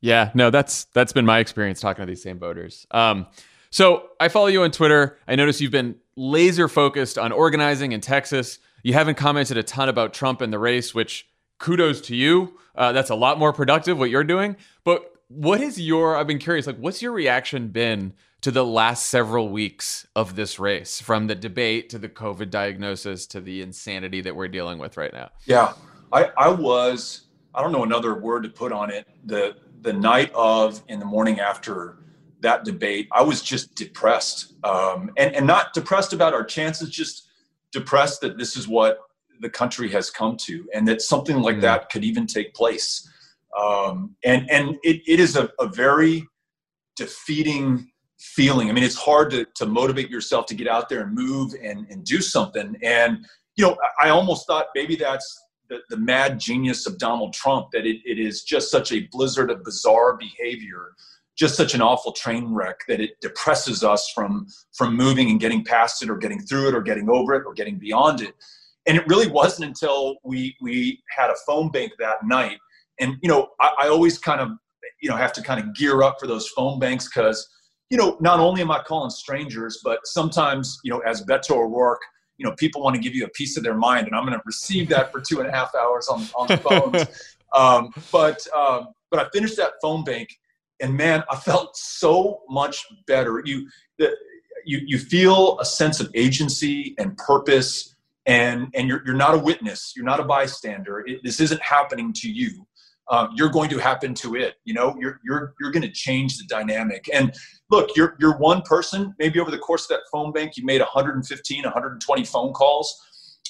Yeah, no, that's that's been my experience talking to these same voters. Um, so I follow you on Twitter. I notice you've been laser focused on organizing in Texas. You haven't commented a ton about Trump and the race, which kudos to you. Uh, that's a lot more productive what you're doing. But what is your? I've been curious. Like, what's your reaction been to the last several weeks of this race, from the debate to the COVID diagnosis to the insanity that we're dealing with right now? Yeah, I, I was. I don't know another word to put on it. The the night of and the morning after that debate, I was just depressed, um, and and not depressed about our chances, just depressed that this is what the country has come to, and that something like mm. that could even take place. Um, and and it, it is a, a very defeating feeling. I mean, it's hard to, to motivate yourself to get out there and move and, and do something. And, you know, I almost thought maybe that's the, the mad genius of Donald Trump, that it, it is just such a blizzard of bizarre behavior, just such an awful train wreck that it depresses us from, from moving and getting past it or getting through it or getting over it or getting beyond it. And it really wasn't until we, we had a phone bank that night. And, you know, I, I always kind of, you know, have to kind of gear up for those phone banks because – you know, not only am I calling strangers, but sometimes, you know, as Beto O'Rourke, you know, people want to give you a piece of their mind, and I'm going to receive that for two and a half hours on, on the phones. um, but um, but I finished that phone bank, and man, I felt so much better. You the, you you feel a sense of agency and purpose, and and you're you're not a witness, you're not a bystander. It, this isn't happening to you um, you're going to happen to it. You know, you're you're you're going to change the dynamic. And look, you're you're one person. Maybe over the course of that phone bank, you made 115, 120 phone calls.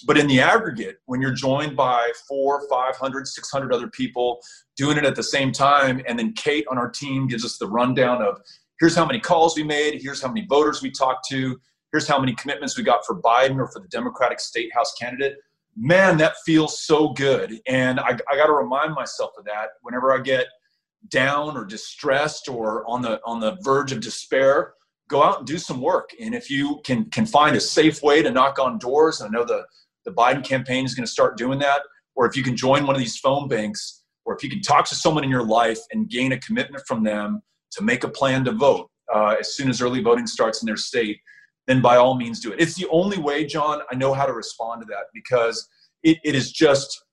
But in the aggregate, when you're joined by four, 500, 600 other people doing it at the same time, and then Kate on our team gives us the rundown of here's how many calls we made, here's how many voters we talked to, here's how many commitments we got for Biden or for the Democratic State House candidate man, that feels so good. And I, I got to remind myself of that whenever I get down or distressed or on the on the verge of despair. Go out and do some work. And if you can can find a safe way to knock on doors, I know the the Biden campaign is going to start doing that. Or if you can join one of these phone banks, or if you can talk to someone in your life and gain a commitment from them to make a plan to vote uh, as soon as early voting starts in their state, then by all means do it. It's the only way, John, I know how to respond to that because it, it is just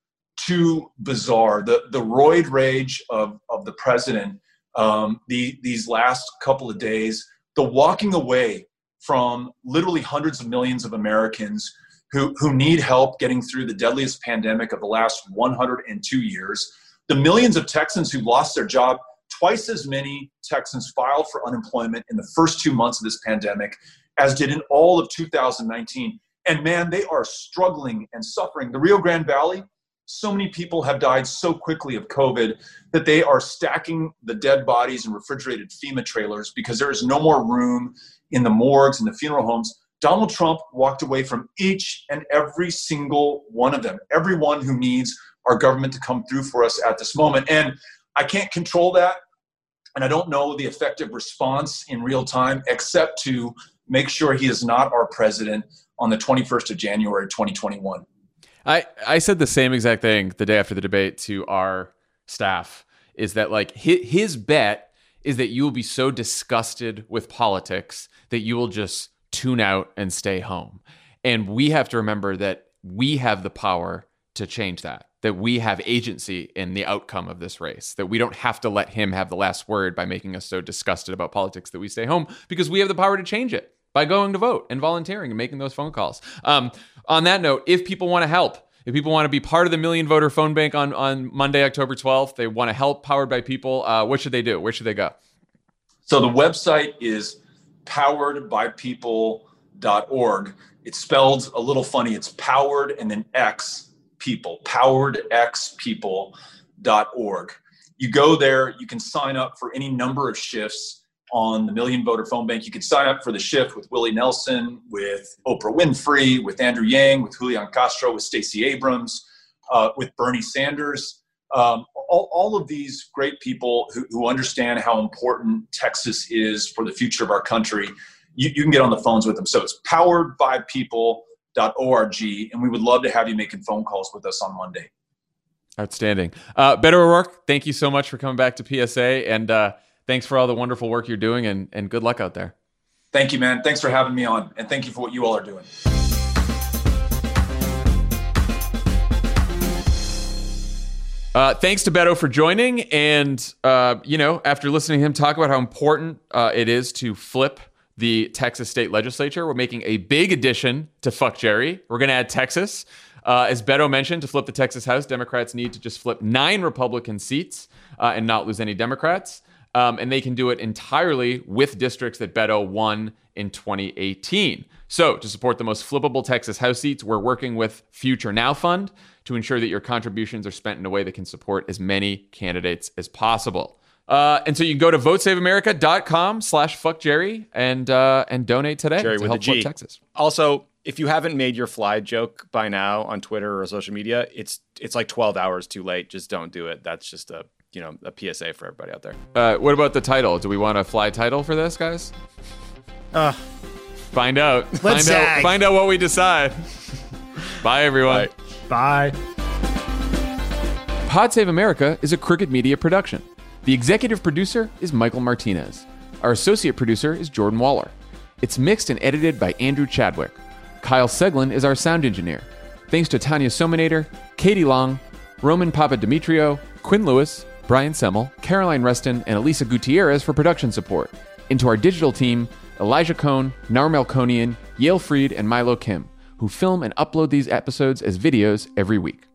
too bizarre. The the roid rage of of the president um, the these last couple of days, the walking away from literally hundreds of millions of Americans who who need help getting through the deadliest pandemic of the last 102 years, the millions of Texans who lost their job. Twice as many Texans filed for unemployment in the first two months of this pandemic as did in all of 2019. And man, they are struggling and suffering. The Rio Grande Valley, so many people have died so quickly of COVID that they are stacking the dead bodies in refrigerated FEMA trailers because there is no more room in the morgues and the funeral homes. Donald Trump walked away from each and every single one of them, everyone who needs our government to come through for us at this moment. And I can't control that. And I don't know the effective response in real time, except to make sure he is not our president on the 21st of January 2021. I, I said the same exact thing the day after the debate to our staff is that like his, his bet is that you will be so disgusted with politics that you will just tune out and stay home. And we have to remember that we have the power to change that, that we have agency in the outcome of this race, that we don't have to let him have the last word by making us so disgusted about politics that we stay home because we have the power to change it by going to vote and volunteering and making those phone calls. Um, on that note, if people want to help, if people want to be part of the Million Voter Phone Bank on, on Monday, October 12th, they want to help Powered by People, uh, what should they do? Where should they go? So the website is poweredbypeople.org. It's spelled a little funny. It's powered and then X people, poweredxpeople.org. You go there, you can sign up for any number of shifts on the Million Voter Phone Bank. You can sign up for the shift with Willie Nelson, with Oprah Winfrey, with Andrew Yang, with Julian Castro, with Stacey Abrams, uh, with Bernie Sanders. Um, all, all, of these great people who, who, understand how important Texas is for the future of our country. You, you can get on the phones with them. So it's poweredbypeople.org, and we would love to have you making phone calls with us on Monday. Outstanding. Uh, Beto O'Rourke, thank you so much for coming back to PSA. And uh, thanks for all the wonderful work you're doing and, and good luck out there. Thank you, man. Thanks for having me on. And thank you for what you all are doing. Uh, thanks to Beto for joining. And, uh, you know, after listening to him talk about how important uh, it is to flip the Texas state legislature, we're making a big addition to Fuck Jerry. We're going to add Texas. Uh, as Beto mentioned, to flip the Texas House, Democrats need to just flip nine Republican seats uh, and not lose any Democrats. Um, and they can do it entirely with districts that Beto won in 2018. So, to support the most flippable Texas House seats, we're working with Future Now Fund to ensure that your contributions are spent in a way that can support as many candidates as possible. Uh, and so you can go to votesaveamerica.com slash fuck Jerry and uh, and donate today Jerry to with help G. Texas. Also, if you haven't made your fly joke by now on Twitter or social media, it's it's like 12 hours too late. Just don't do it. That's just a you know a PSA for everybody out there. Uh, what about the title? Do we want a fly title for this, guys? Uh, Find out. Let's find out. zag. Find out what we decide. Bye, everyone. Bye. Pod Save America is a Crooked Media production. The executive producer is Michael Martinez. Our associate producer is Jordan Waller. It's mixed and edited by Andrew Chadwick. Kyle Segelin is our sound engineer. Thanks to Tanya Somanader, Katie Long, Roman Papadimitriou, Quinn Lewis, Brian Semel, Caroline Reston, and Elisa Gutierrez for production support. Into our digital team, Elijah Cone, Narmel Konian, Yael Freed, and Milo Kim, who film and upload these episodes as videos every week.